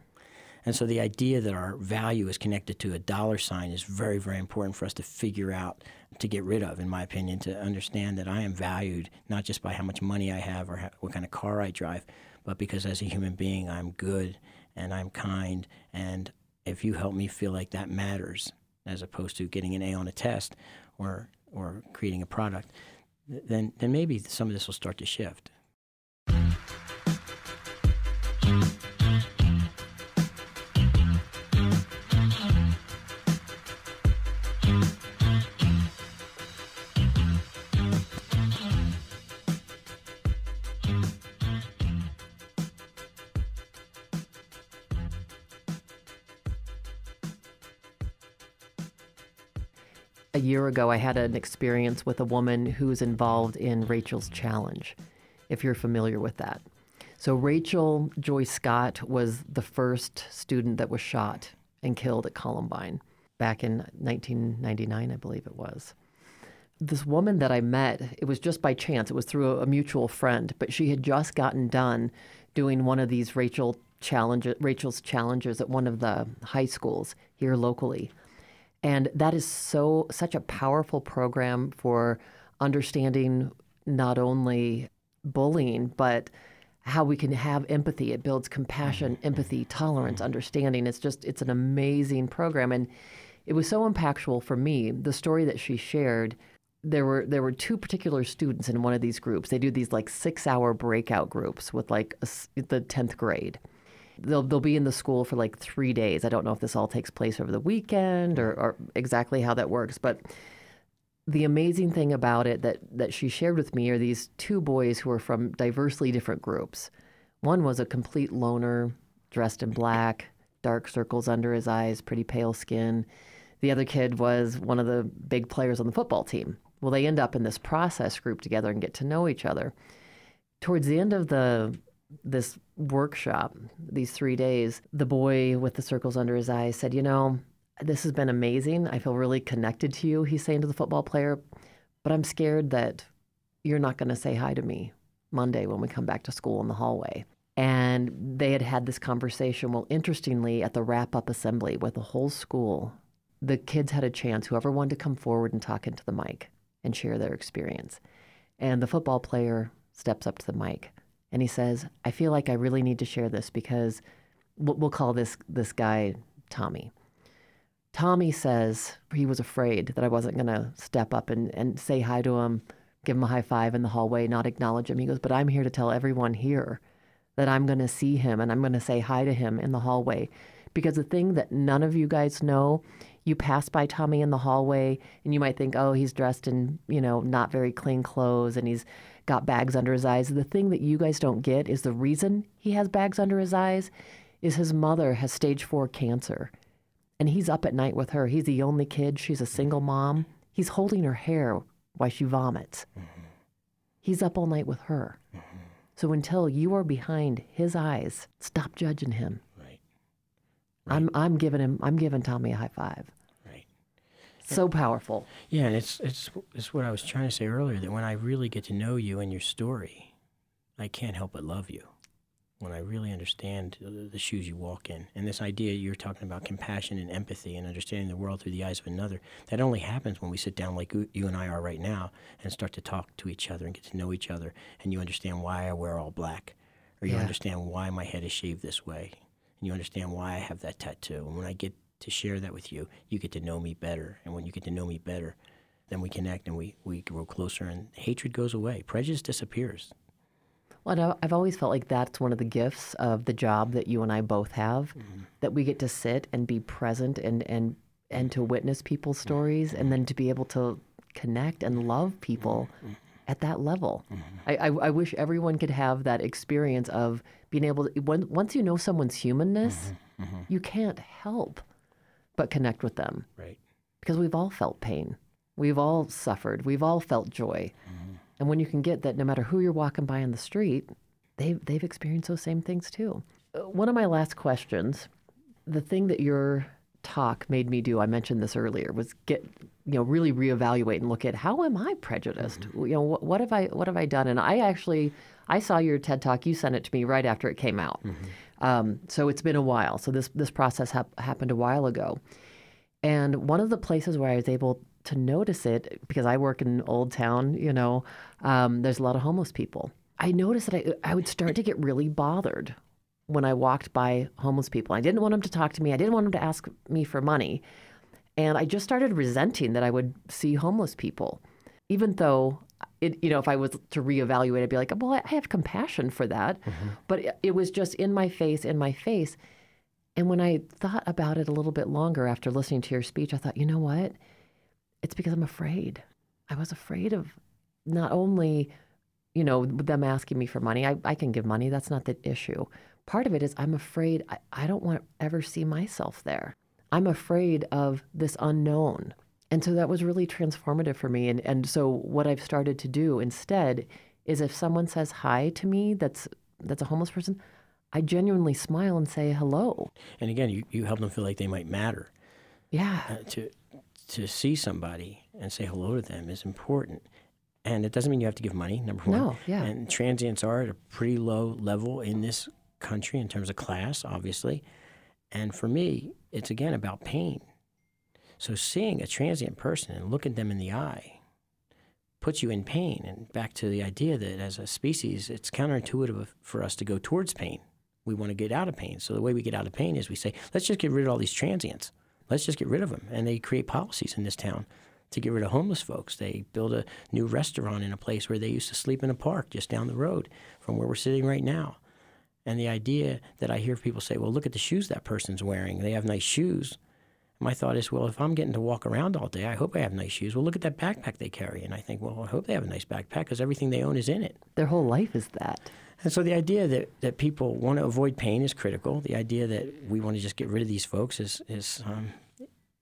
And so the idea that our value is connected to a dollar sign is very, very important for us to figure out, to get rid of, in my opinion, to understand that I am valued not just by how much money I have or how, what kind of car I drive, but because as a human being, I'm good and I'm kind. And if you help me feel like that matters, as opposed to getting an A on a test or, or creating a product, then, then maybe some of this will start to shift. Year ago, I had an experience with a woman who's involved in Rachel's Challenge, if you're familiar with that. So, Rachel Joy Scott was the first student that was shot and killed at Columbine back in 1999, I believe it was. This woman that I met, it was just by chance, it was through a, mutual friend, but she had just gotten done doing one of these Rachel Rachel's challenges at one of the high schools here locally. And that is so such a powerful program for understanding not only bullying, but how we can have empathy. It builds compassion, mm-hmm. empathy, tolerance, mm-hmm. understanding. It's just it's an amazing program. And it was so impactful for me. The story that she shared, there were there were two particular students in one of these groups. They do these like six hour breakout groups with like a the tenth grade they'll they'll be in the school for like three days. I don't know if this all takes place over the weekend or, or exactly how that works, but the amazing thing about it that that she shared with me are these two boys who are from diversely different groups. One was a complete loner, dressed in black, dark circles under his eyes, pretty pale skin. The other kid was one of the big players on the football team. Well, they end up in this process group together and get to know each other. Towards the end of the this workshop, these three days, the boy with the circles under his eyes said, You know, this has been amazing. I feel really connected to you, he's saying to the football player, but I'm scared that you're not going to say hi to me Monday when we come back to school in the hallway. And they had had this conversation. Well, interestingly, at the wrap up assembly with the whole school, the kids had a chance, whoever wanted to come forward and talk into the mic and share their experience. And the football player steps up to the mic and he says, I feel like I really need to share this because we'll call this, this guy Tommy. Tommy says he was afraid that I wasn't going to step up and, and say hi to him, give him a high five in the hallway, not acknowledge him. He goes, But I'm here to tell everyone here that I'm going to see him and I'm going to say hi to him in the hallway. Because the thing that none of you guys know you pass by Tommy in the hallway and you might think, oh, he's dressed in, you know, not very clean clothes and he's got bags under his eyes. The thing that you guys don't get is the reason he has bags under his eyes is his mother has stage four cancer. And he's up at night with her. He's the only kid. She's a single mom. He's holding her hair while she vomits. Mm-hmm. He's up all night with her. Mm-hmm. So until you are behind his eyes, stop judging him. Right. right. I'm I'm giving him I'm giving Tommy a high five so powerful. Yeah, and it's it's it's what I was trying to say earlier that when I really get to know you and your story, I can't help but love you. When I really understand the shoes you walk in, and this idea you're talking about compassion and empathy and understanding the world through the eyes of another, that only happens when we sit down like you and I are right now and start to talk to each other and get to know each other, and you understand why I wear all black, or you yeah. understand why my head is shaved this way, and you understand why I have that tattoo. And when I get to share that with you, you get to know me better. And when you get to know me better, then we connect and we, we grow closer and hatred goes away. Prejudice disappears. Well, I've always felt like that's one of the gifts of the job that you and I both have, mm-hmm. that we get to sit and be present and, and, and to witness people's stories mm-hmm. and then to be able to connect and love people mm-hmm. at that level. Mm-hmm. I, I, I, wish everyone could have that experience of being able to, when, once you know someone's humanness, mm-hmm. Mm-hmm. you can't help but connect with them. Right. Because we've all felt pain. We've all suffered. We've all felt joy. Mm-hmm. And when you can get that no matter who you're walking by in the street, they've, they've experienced those same things too. Uh, one of my last questions the thing that your talk made me do, I mentioned this earlier, was get, you know, really reevaluate and look at how am I prejudiced? Mm-hmm. You know, what, what, have I, what have I done? And I actually, I saw your TED talk. You sent it to me right after it came out. Mm-hmm. Um, so it's been a while. So this this process hap- happened a while ago, and one of the places where I was able to notice it because I work in Old Town, you know, um, there's a lot of homeless people. I noticed that I, I would start to get really bothered when I walked by homeless people. I didn't want them to talk to me. I didn't want them to ask me for money. And I just started resenting that I would see homeless people, even though it, you know, if I was to reevaluate, I'd be like, well, I have compassion for that. Mm-hmm. But it, it was just in my face, in my face. And when I thought about it a little bit longer after listening to your speech, I thought, you know what? It's because I'm afraid. I was afraid of not only, you know, them asking me for money. I, I can give money. That's not the issue. Part of it is I'm afraid I, I don't want to ever see myself there. I'm afraid of this unknown. And so that was really transformative for me. And, and so what I've started to do instead is if someone says hi to me that's that's a homeless person, I genuinely smile and say hello. And again, you, you help them feel like they might matter. Yeah. Uh, to to see somebody and say hello to them is important. And it doesn't mean you have to give money, number one. No, yeah. And transients are at a pretty low level in this country in terms of class, obviously. And for me, it's again about pain. So seeing a transient person and looking them in the eye puts you in pain. And back to the idea that as a species, it's counterintuitive for us to go towards pain. We want to get out of pain. So the way we get out of pain is we say, let's just get rid of all these transients. Let's just get rid of them. And they create policies in this town to get rid of homeless folks. They build a new restaurant in a place where they used to sleep in a park just down the road from where we're sitting right now. And the idea that I hear people say, well, look at the shoes that person's wearing. They have nice shoes my thought is, well, if I'm getting to walk around all day, I hope I have nice shoes. Well, look at that backpack they carry. And I think, well, I hope they have a nice backpack because everything they own is in it. Their whole life is that. And so the idea that, that people want to avoid pain is critical. The idea that we want to just get rid of these folks is, is um,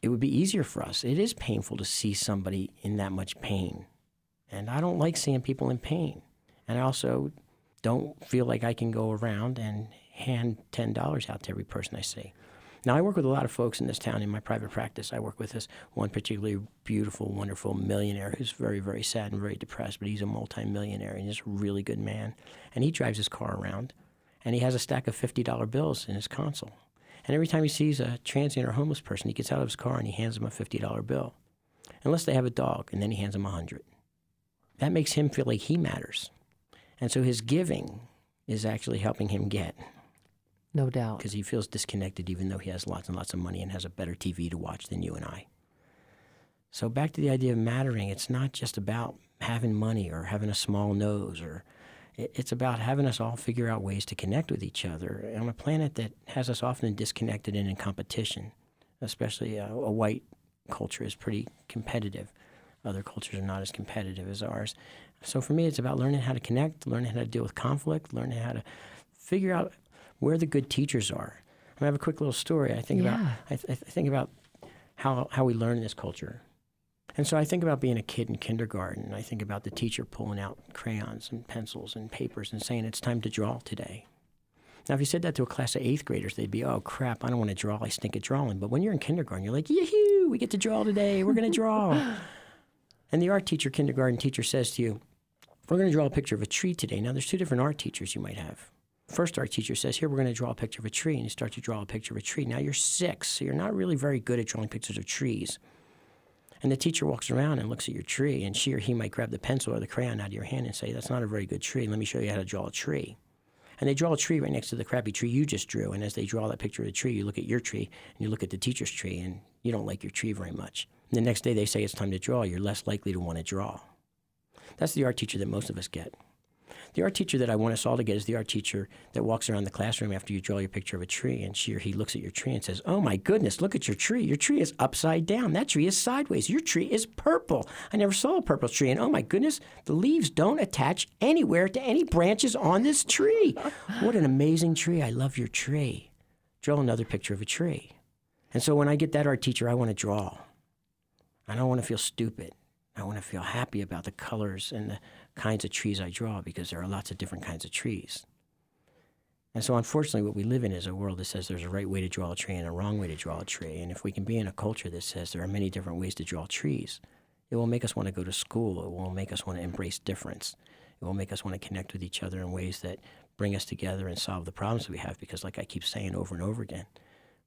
it would be easier for us. It is painful to see somebody in that much pain. And I don't like seeing people in pain. And I also don't feel like I can go around and hand $10 out to every person I see. Now, I work with a lot of folks in this town in my private practice. I work with this one particularly beautiful, wonderful millionaire who's very, very sad and very depressed, but he's a multimillionaire and he's a really good man. And he drives his car around and he has a stack of $50 bills in his console. And every time he sees a transient or homeless person, he gets out of his car and he hands them a $50 bill. Unless they have a dog, and then he hands them a 100 That makes him feel like he matters. And so his giving is actually helping him get no doubt. Because he feels disconnected even though he has lots and lots of money and has a better TV to watch than you and I. So back to the idea of mattering, it's not just about having money or having a small nose or it's about having us all figure out ways to connect with each other on a planet that has us often disconnected and in competition. Especially a, a white culture is pretty competitive. Other cultures are not as competitive as ours. So for me, it's about learning how to connect, learning how to deal with conflict, learning how to figure out where the good teachers are. I have a quick little story. I think yeah. about I, th- I, think about how how we learn in this culture, and so I think about being a kid in kindergarten. I think about the teacher pulling out crayons and pencils and papers and saying it's time to draw today. Now, if you said that to a class of eighth graders, they'd be, "Oh crap, I don't want to draw. I stink at drawing." But when you're in kindergarten, you're like, "Yahoo! We get to draw today. We're going to draw." and the art teacher, kindergarten teacher, says to you, "We're going to draw a picture of a tree today." Now, there's two different art teachers you might have. First, our teacher says, Here, we're going to draw a picture of a tree. And you start to draw a picture of a tree. Now you're six, so you're not really very good at drawing pictures of trees. And the teacher walks around and looks at your tree, and she or he might grab the pencil or the crayon out of your hand and say, That's not a very good tree. Let me show you how to draw a tree. And they draw a tree right next to the crappy tree you just drew. And as they draw that picture of the tree, you look at your tree and you look at the teacher's tree, and you don't like your tree very much. And the next day they say it's time to draw, you're less likely to want to draw. That's the art teacher that most of us get. The art teacher that I want us all to get is the art teacher that walks around the classroom after you draw your picture of a tree, and she or he looks at your tree and says, "Oh my goodness, look at your tree! Your tree is upside down. That tree is sideways. Your tree is purple. I never saw a purple tree, and oh my goodness, the leaves don't attach anywhere to any branches on this tree. What an amazing tree! I love your tree. Draw another picture of a tree." And so when I get that art teacher, I want to draw. I don't want to feel stupid. I want to feel happy about the colors and the kinds of trees I draw because there are lots of different kinds of trees. And so, unfortunately, what we live in is a world that says there's a right way to draw a tree and a wrong way to draw a tree. And if we can be in a culture that says there are many different ways to draw trees, it will make us want to go to school. It will make us want to embrace difference. It will make us want to connect with each other in ways that bring us together and solve the problems that we have. Because, like I keep saying over and over again,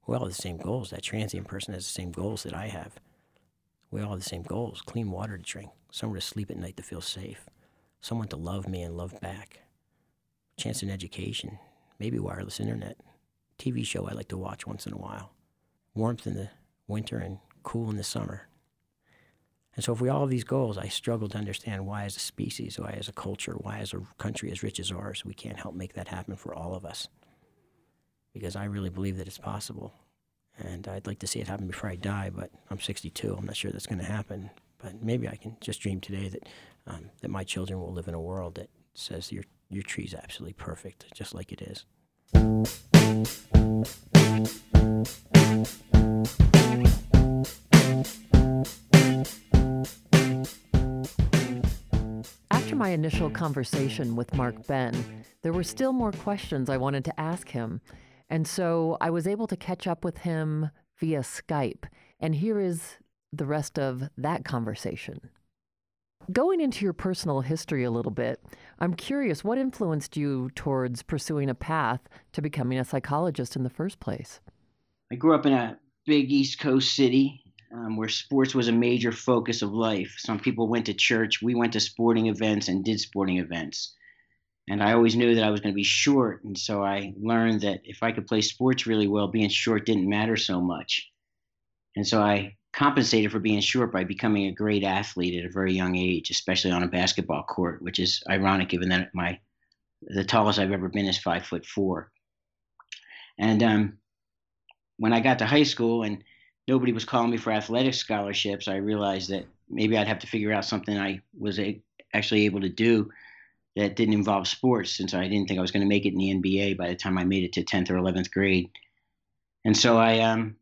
we all have the same goals. That transient person has the same goals that I have. We all have the same goals clean water to drink, somewhere to sleep at night to feel safe, someone to love me and love back, chance in education, maybe wireless internet, TV show I like to watch once in a while, warmth in the winter and cool in the summer. And so, if we all have these goals, I struggle to understand why, as a species, why, as a culture, why, as a country as rich as ours, we can't help make that happen for all of us. Because I really believe that it's possible and I'd like to see it happen before I die. But I'm 62. I'm not sure that's going to happen. But maybe I can just dream today that um, that my children will live in a world that says your your tree's absolutely perfect, just like it is. After my initial conversation with Mark Benn, there were still more questions I wanted to ask him. And so I was able to catch up with him via Skype. And here is the rest of that conversation. Going into your personal history a little bit, I'm curious what influenced you towards pursuing a path to becoming a psychologist in the first place? I grew up in a big East Coast city um, where sports was a major focus of life. Some people went to church, we went to sporting events and did sporting events. And I always knew that I was going to be short. And so I learned that if I could play sports really well, being short didn't matter so much. And so I compensated for being short by becoming a great athlete at a very young age, especially on a basketball court, which is ironic given that my the tallest I've ever been is five foot four. And um, when I got to high school and nobody was calling me for athletic scholarships, I realized that maybe I'd have to figure out something I was a, actually able to do that didn't involve sports since I didn't think I was going to make it in the NBA by the time I made it to 10th or 11th grade. And so I um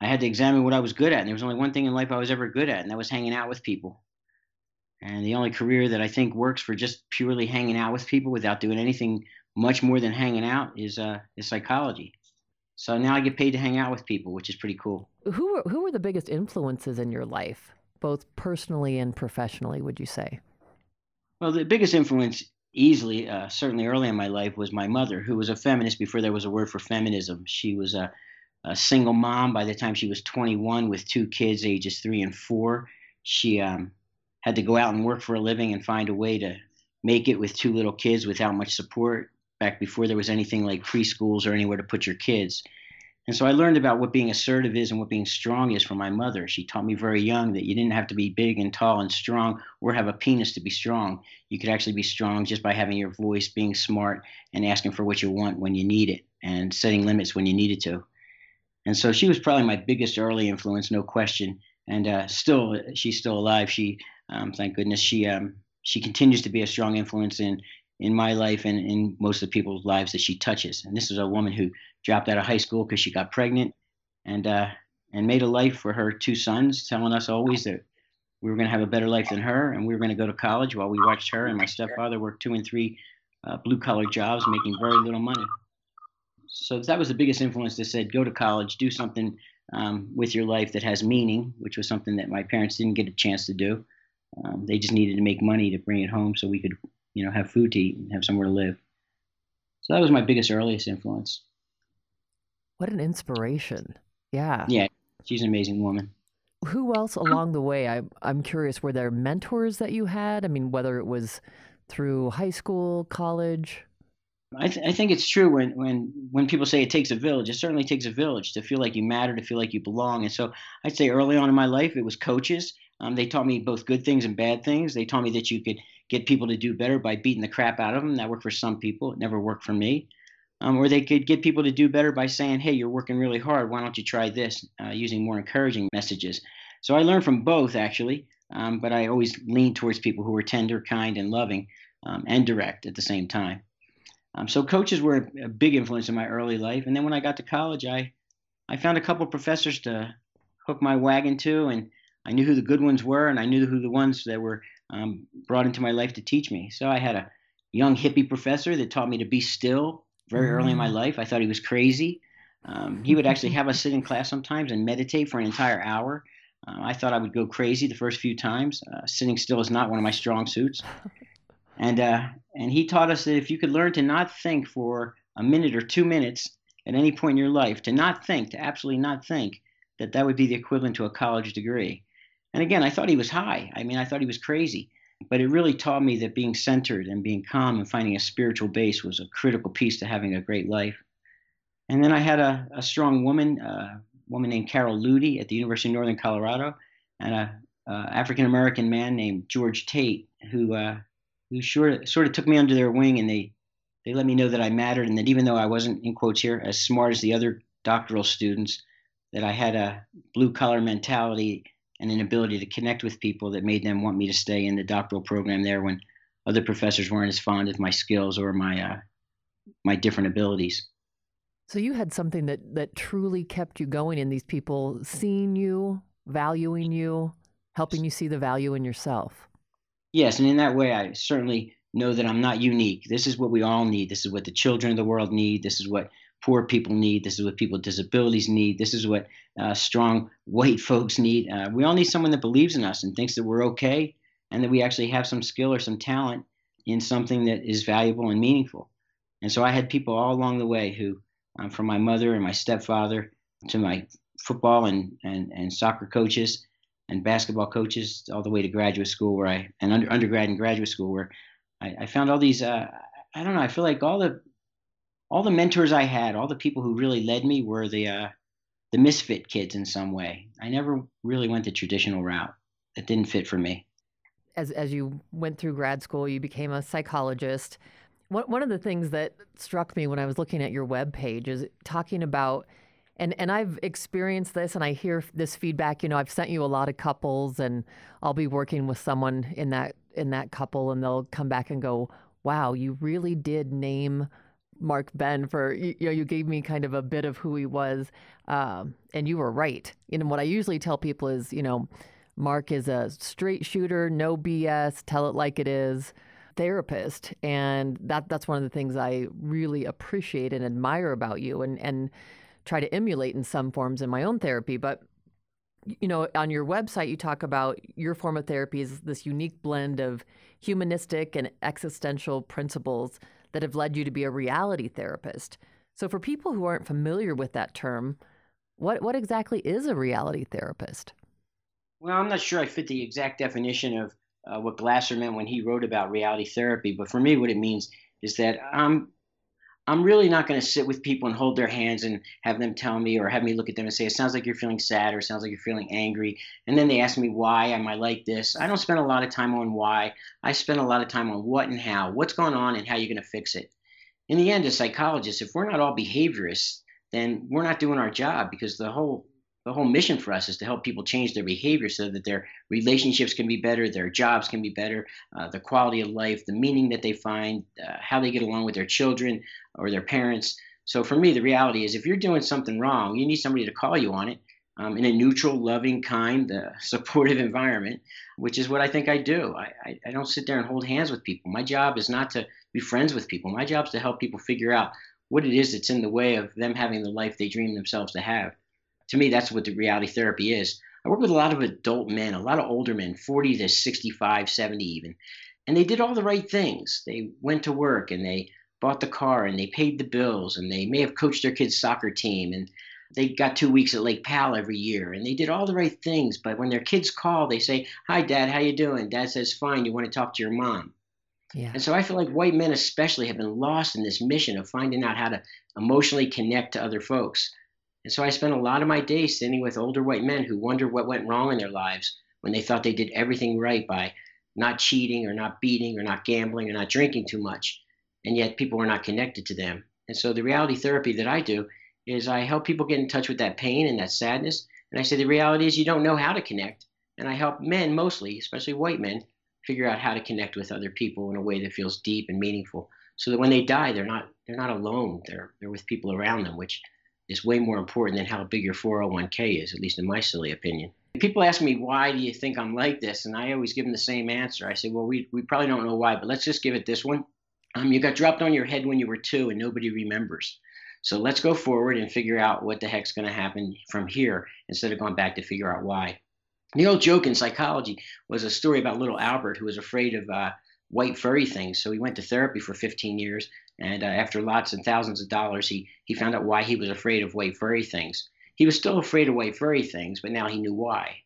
I had to examine what I was good at. And there was only one thing in life I was ever good at, and that was hanging out with people. And the only career that I think works for just purely hanging out with people without doing anything much more than hanging out is uh, is psychology. So now I get paid to hang out with people, which is pretty cool. Who were, who were the biggest influences in your life, both personally and professionally? Would you say? Well, the biggest influence, easily, uh, certainly early in my life, was my mother, who was a feminist before there was a word for feminism. She was a, a single mom by the time she was 21 with two kids, ages three and four. She um, had to go out and work for a living and find a way to make it with two little kids without much support back before there was anything like preschools or anywhere to put your kids. And so I learned about what being assertive is and what being strong is from my mother. She taught me very young that you didn't have to be big and tall and strong or have a penis to be strong. You could actually be strong just by having your voice, being smart, and asking for what you want when you need it and setting limits when you needed to. And so she was probably my biggest early influence, no question. And uh, still, she's still alive. She, um, thank goodness, she um, she continues to be a strong influence in in my life and in most of the people's lives that she touches. And this is a woman who dropped out of high school because she got pregnant and uh, and made a life for her two sons, telling us always that we were going to have a better life than her and we were going to go to college while we watched her and my stepfather work two and three uh, blue collar jobs making very little money. So that was the biggest influence that said, go to college, do something um, with your life that has meaning, which was something that my parents didn't get a chance to do. Um, they just needed to make money to bring it home so we could you know, have food to eat and have somewhere to live. So that was my biggest earliest influence. What an inspiration. Yeah. Yeah. She's an amazing woman. Who else along the way? I, I'm curious, were there mentors that you had? I mean, whether it was through high school, college? I, th- I think it's true when, when, when people say it takes a village, it certainly takes a village to feel like you matter, to feel like you belong. And so I'd say early on in my life, it was coaches. Um, they taught me both good things and bad things. They taught me that you could get people to do better by beating the crap out of them. That worked for some people. It never worked for me. Um, or they could get people to do better by saying, "Hey, you're working really hard. Why don't you try this?" Uh, using more encouraging messages. So I learned from both actually, um, but I always leaned towards people who were tender, kind, and loving, um, and direct at the same time. Um, so coaches were a big influence in my early life. And then when I got to college, I I found a couple professors to hook my wagon to, and I knew who the good ones were, and I knew who the ones that were um, brought into my life to teach me. So I had a young hippie professor that taught me to be still very early in my mm. life. I thought he was crazy. Um, he would actually have us sit in class sometimes and meditate for an entire hour. Uh, I thought I would go crazy the first few times. Uh, sitting still is not one of my strong suits. And uh, and he taught us that if you could learn to not think for a minute or two minutes at any point in your life, to not think, to absolutely not think, that that would be the equivalent to a college degree. And again, I thought he was high. I mean, I thought he was crazy. But it really taught me that being centered and being calm and finding a spiritual base was a critical piece to having a great life. And then I had a, a strong woman, uh, a woman named Carol Ludy at the University of Northern Colorado, and a, a African American man named George Tate, who uh, who sort sort of took me under their wing, and they they let me know that I mattered, and that even though I wasn't in quotes here as smart as the other doctoral students, that I had a blue collar mentality and an ability to connect with people that made them want me to stay in the doctoral program there when other professors weren't as fond of my skills or my uh, my different abilities. So you had something that that truly kept you going in these people seeing you, valuing you, helping you see the value in yourself. Yes, and in that way I certainly know that I'm not unique. This is what we all need. This is what the children of the world need. This is what poor people need. This is what people with disabilities need. This is what uh, strong white folks need. Uh, we all need someone that believes in us and thinks that we're okay and that we actually have some skill or some talent in something that is valuable and meaningful. And so I had people all along the way who, um, from my mother and my stepfather to my football and, and, and soccer coaches and basketball coaches, all the way to graduate school where I, and under, undergrad and graduate school where I, I found all these, uh, I don't know, I feel like all the all the mentors I had, all the people who really led me were the uh, the misfit kids in some way. I never really went the traditional route. That didn't fit for me. As as you went through grad school, you became a psychologist. One one of the things that struck me when I was looking at your web page is talking about and and I've experienced this and I hear this feedback, you know, I've sent you a lot of couples and I'll be working with someone in that in that couple and they'll come back and go, "Wow, you really did name Mark Benn for you, know you gave me kind of a bit of who he was, um, and you were right. You know what I usually tell people is you know Mark is a straight shooter, no BS, tell it like it is therapist. And that that's one of the things I really appreciate and admire about you and and try to emulate in some forms in my own therapy. But you know on your website you talk about your form of therapy is this unique blend of humanistic and existential principles that have led you to be a reality therapist. So for people who aren't familiar with that term what what exactly is a reality therapist? Well, I'm not sure I fit the exact definition of uh, what Glasser meant when he wrote about reality therapy, but for me, what it means is that I'm I'm really not going to sit with people and hold their hands and have them tell me or have me look at them and say, it sounds like you're feeling sad or it sounds like you're feeling angry. And then they ask me why am I like this. I don't spend a lot of time on why. I spend a lot of time on what and how, what's going on and how you're going to fix it. In the end, as psychologists, if we're not all behaviorists, then we're not doing our job because the whole the whole mission for us is to help people change their behavior so that their relationships can be better, their jobs can be better, uh, the quality of life, the meaning that they find, uh, how they get along with their children or their parents. So for me, the reality is if you're doing something wrong, you need somebody to call you on it um, in a neutral, loving, kind, uh, supportive environment, which is what I think I do. I, I, I don't sit there and hold hands with people. My job is not to be friends with people. My job is to help people figure out what it is that's in the way of them having the life they dream themselves to have to me, that's what the reality therapy is. I work with a lot of adult men, a lot of older men, 40 to 65, 70 even. And they did all the right things. They went to work and they bought the car and they paid the bills and they may have coached their kids' soccer team and they got two weeks at Lake Powell every year and they did all the right things. But when their kids call, they say, Hi, Dad, how you doing? Dad says, Fine, you want to talk to your mom. Yeah. And so I feel like white men especially have been lost in this mission of finding out how to emotionally connect to other folks. And so I spent a lot of my days sitting with older white men who wondered what went wrong in their lives when they thought they did everything right by not cheating or not beating or not gambling or not drinking too much. And yet people were not connected to them. And so the reality therapy that I do is I help people get in touch with that pain and that sadness. And I say the reality is you don't know how to connect. And I help men mostly, especially white men, figure out how to connect with other people in a way that feels deep and meaningful. So that when they die, they're not they're not alone. They're they're with people around them, which is way more important than how big your 401k is, at least in my silly opinion. People ask me, why do you think I'm like this? And I always give them the same answer. I say, well, we, we probably don't know why, but let's just give it this one. Um, you got dropped on your head when you were two and nobody remembers. So let's go forward and figure out what the heck's going to happen from here instead of going back to figure out why. The old joke in psychology was a story about little Albert who was afraid of uh, white furry things. So he went to therapy for 15 years and uh, after lots and thousands of dollars, he, he found out why he was afraid of white furry things. He was still afraid of white furry things, but now he knew why.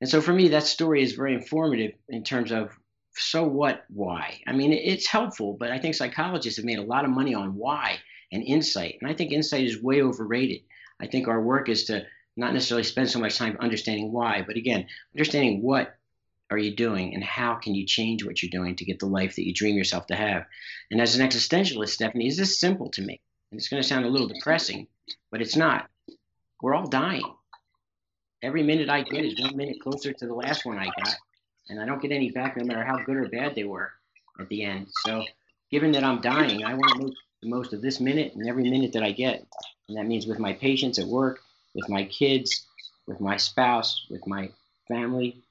And so for me, that story is very informative in terms of so what, why? I mean, it's helpful, but I think psychologists have made a lot of money on why and insight. And I think insight is way overrated. I think our work is to not necessarily spend so much time understanding why, but again, understanding what are you doing and how can you change what you're doing to get the life that you dream yourself to have? And as an existentialist stephanie is this simple to me. And it's going to sound a little depressing but it's not. We're all dying. Every minute i get is one minute closer to the last one i got and i don't get any back no matter how good or bad they were at the end. So given that i'm dying i want to make the most of this minute and every minute that i get. And that means with my patients at work with my kids with my spouse with my family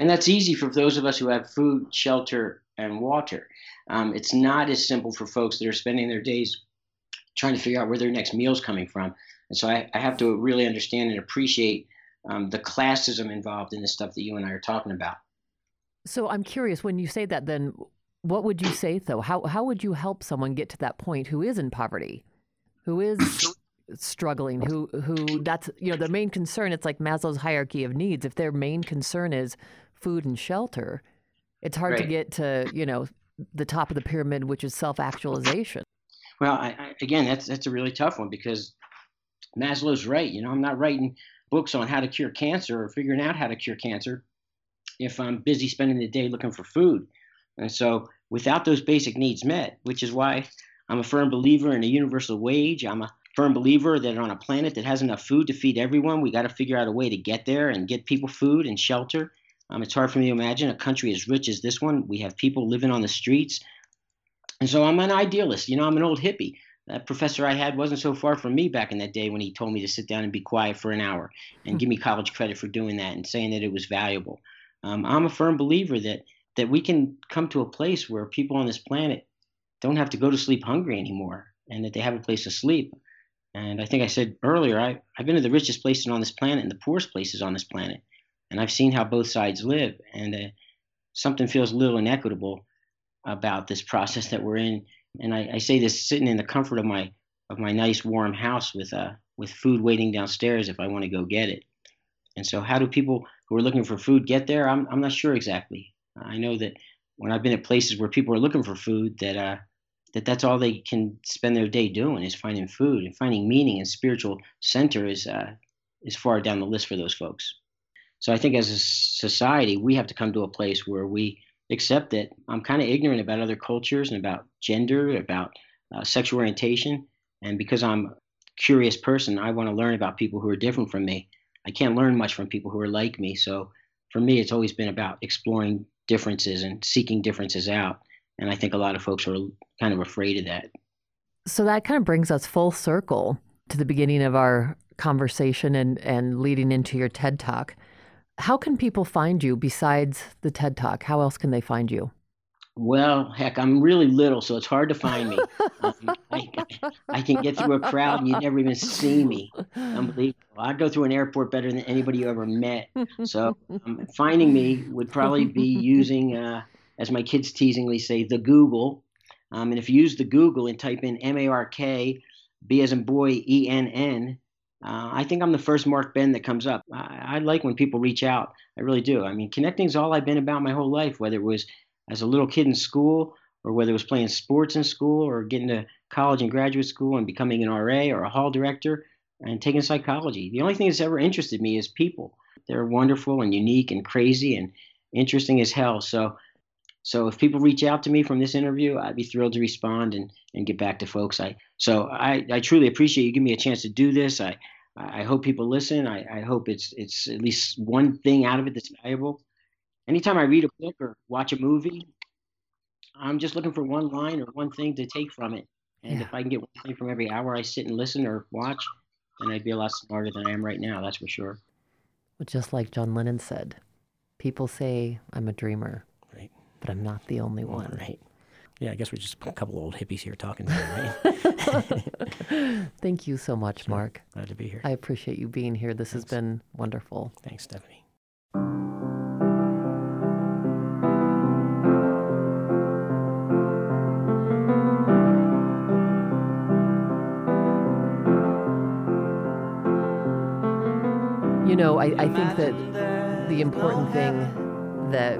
and that's easy for those of us who have food, shelter, and water. Um, it's not as simple for folks that are spending their days trying to figure out where their next meal is coming from. And so I, I have to really understand and appreciate um, the classism involved in the stuff that you and I are talking about. So I'm curious when you say that, then what would you say though? How how would you help someone get to that point who is in poverty, who is struggling, who who that's you know the main concern? It's like Maslow's hierarchy of needs. If their main concern is food and shelter, it's hard right. to get to you know the top of the pyramid, which is self-actualization. Well, I, I, again, that's that's a really tough one because Maslow's right. You know, I'm not writing books on how to cure cancer or figuring out how to cure cancer if I'm busy spending the day looking for food. And so, without those basic needs met, which is why I'm a firm believer in a universal wage, I'm a firm believer that on a planet that has enough food to feed everyone, we got to figure out a way to get there and get people food and shelter um, it's hard for me to imagine a country as rich as this one. We have people living on the streets. And so I'm an idealist. You know, I'm an old hippie. that professor I had wasn't so far from me back in that day when he told me to sit down and be quiet for an hour and give me college credit for doing that and saying that it was valuable. Um, I'm a firm believer that that we can come to a place where people on this planet don't have to go to sleep hungry anymore and that they have a place to sleep. And I think I said earlier, I, I've been to the richest places on this planet and the poorest places on this planet. And I've seen how both sides live. And uh, something feels a little inequitable about this process that we're in. And I, I, say this sitting in the comfort of my of my nice warm house with uh, with food waiting downstairs if I want to go get it. And so, how do people who are looking for food get there? I'm I'm not sure exactly. I know that when I've been at places where people are looking for food, that uh, that that's all they can spend their day doing is finding food and finding meaning and spiritual center is uh, is far down the list for those folks. So I think as a society, we have to come to a place where we accept that I'm kind of ignorant about other cultures and about gender, about uh, sexual orientation, and because I'm a curious person, I want to learn about people who are different from me. I can't learn much from people who are like me. So for me, it's always been about exploring differences and seeking differences out. And I think a lot of folks are kind of afraid of that. So that kind of brings us full circle to the beginning of our conversation and, and leading into your TED Talk. How can people find you besides the TED Talk? How else can they find you? Well, heck, I'm really little, so it's hard to find me. um, I, I, can get through a crowd and you never even see me. Unbelievable. I go through an airport better than anybody you ever met. So um, finding me would probably be using, uh, as my kids teasingly say, the Google. Um, and if you use the Google and type in M A R K, B as in boy, E N N, uh, I think I'm the first Mark Benn that comes up. I, I, like when people reach out. I really do. I mean, connecting is all I've been about my whole life, whether it was as a little kid in school or whether it was playing sports in school or getting to college and graduate school and becoming an RA or a hall director and taking psychology. The only thing that's ever interested me is people. They're wonderful and unique and crazy and interesting as hell. So so if people reach out to me from this interview, I'd be thrilled to respond and, and get back to folks. I so I, I truly appreciate you giving me a chance to do this. I I hope people listen. I, I hope it's it's at least one thing out of it that's valuable. Anytime I read a book or watch a movie, I'm just looking for one line or one thing to take from it. And yeah. if I can get one thing from every hour I sit and listen or watch, then I'd be a lot smarter than I am right now. That's for sure. Just like John Lennon said, people say I'm a dreamer but I'm not the only one. Right. Yeah, I guess we're just a couple old hippies here talking right? Thank you so much, sure. Mark. Glad to be here. I appreciate you being here. This Thanks. has been wonderful. Thanks, Stephanie. You know, I, I think that the important thing that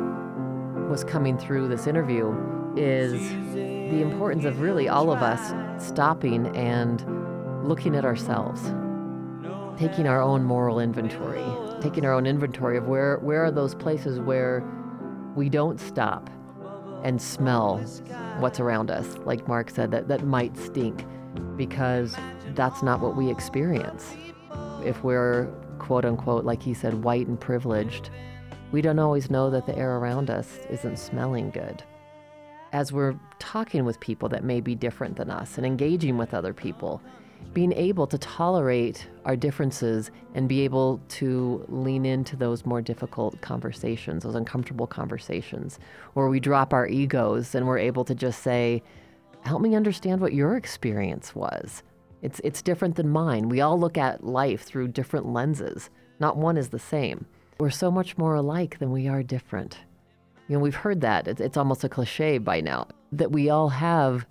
was coming through this interview is the importance of really all of us stopping and looking at ourselves, taking our own moral inventory, taking our own inventory of where, where are those places where we don't stop and smell what's around us, like Mark said, that, that might stink because that's not what we experience. If we're quote unquote, like he said, white and privileged, we don't always know that the air around us isn't smelling good. As we're talking with people that may be different than us and engaging with other people, being able to tolerate our differences and be able to lean into those more difficult conversations, those uncomfortable conversations, where we drop our egos and we're able to just say, Help me understand what your experience was. It's, it's different than mine. We all look at life through different lenses, not one is the same. We're so much more alike than we are different. You know, we've heard that. It's, it's almost a cliche by now that we all have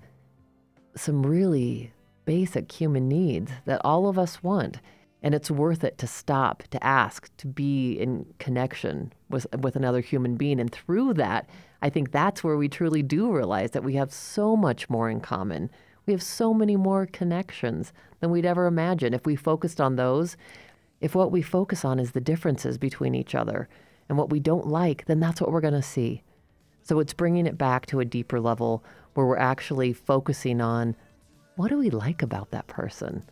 some really basic human needs that all of us want. And it's worth it to stop, to ask, to be in connection with, with another human being. And through that, I think that's where we truly do realize that we have so much more in common. We have so many more connections than we'd ever imagine. If we focused on those, if what we focus on is the differences between each other and what we don't like, then that's what we're going to see. So it's bringing it back to a deeper level where we're actually focusing on what do we like about that person?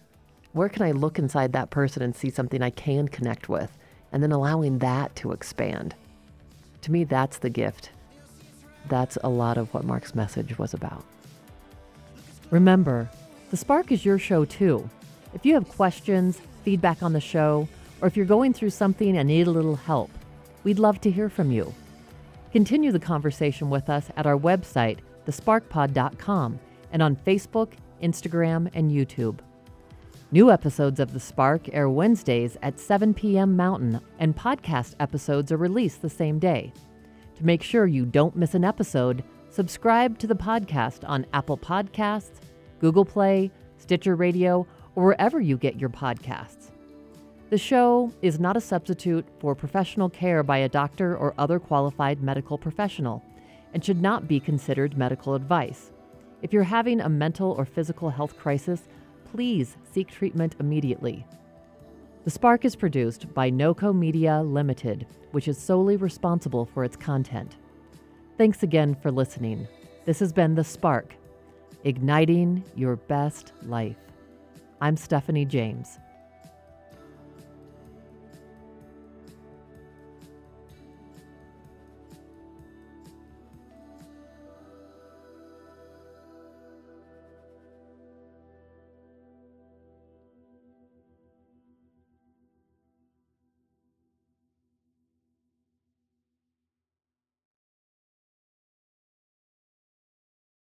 Where can I look inside that person and see something I can connect with? And then allowing that to expand. To me, that's the gift. That's a lot of what Mark's message was about. Remember, The Spark is your show too. If you have questions, feedback on the show, or if you're going through something and need a little help, we'd love to hear from you. Continue the conversation with us at our website, thesparkpod.com, and on Facebook, Instagram, and YouTube. New episodes of The Spark air Wednesdays at 7 p.m. Mountain, and podcast episodes are released the same day. To make sure you don't miss an episode, subscribe to the podcast on Apple Podcasts, Google Play, Stitcher Radio, or wherever you get your podcasts. The show is not a substitute for professional care by a doctor or other qualified medical professional and should not be considered medical advice. If you're having a mental or physical health crisis, please seek treatment immediately. The Spark is produced by NOCO Media Limited, which is solely responsible for its content. Thanks again for listening. This has been The Spark, igniting your best life. I'm Stephanie James.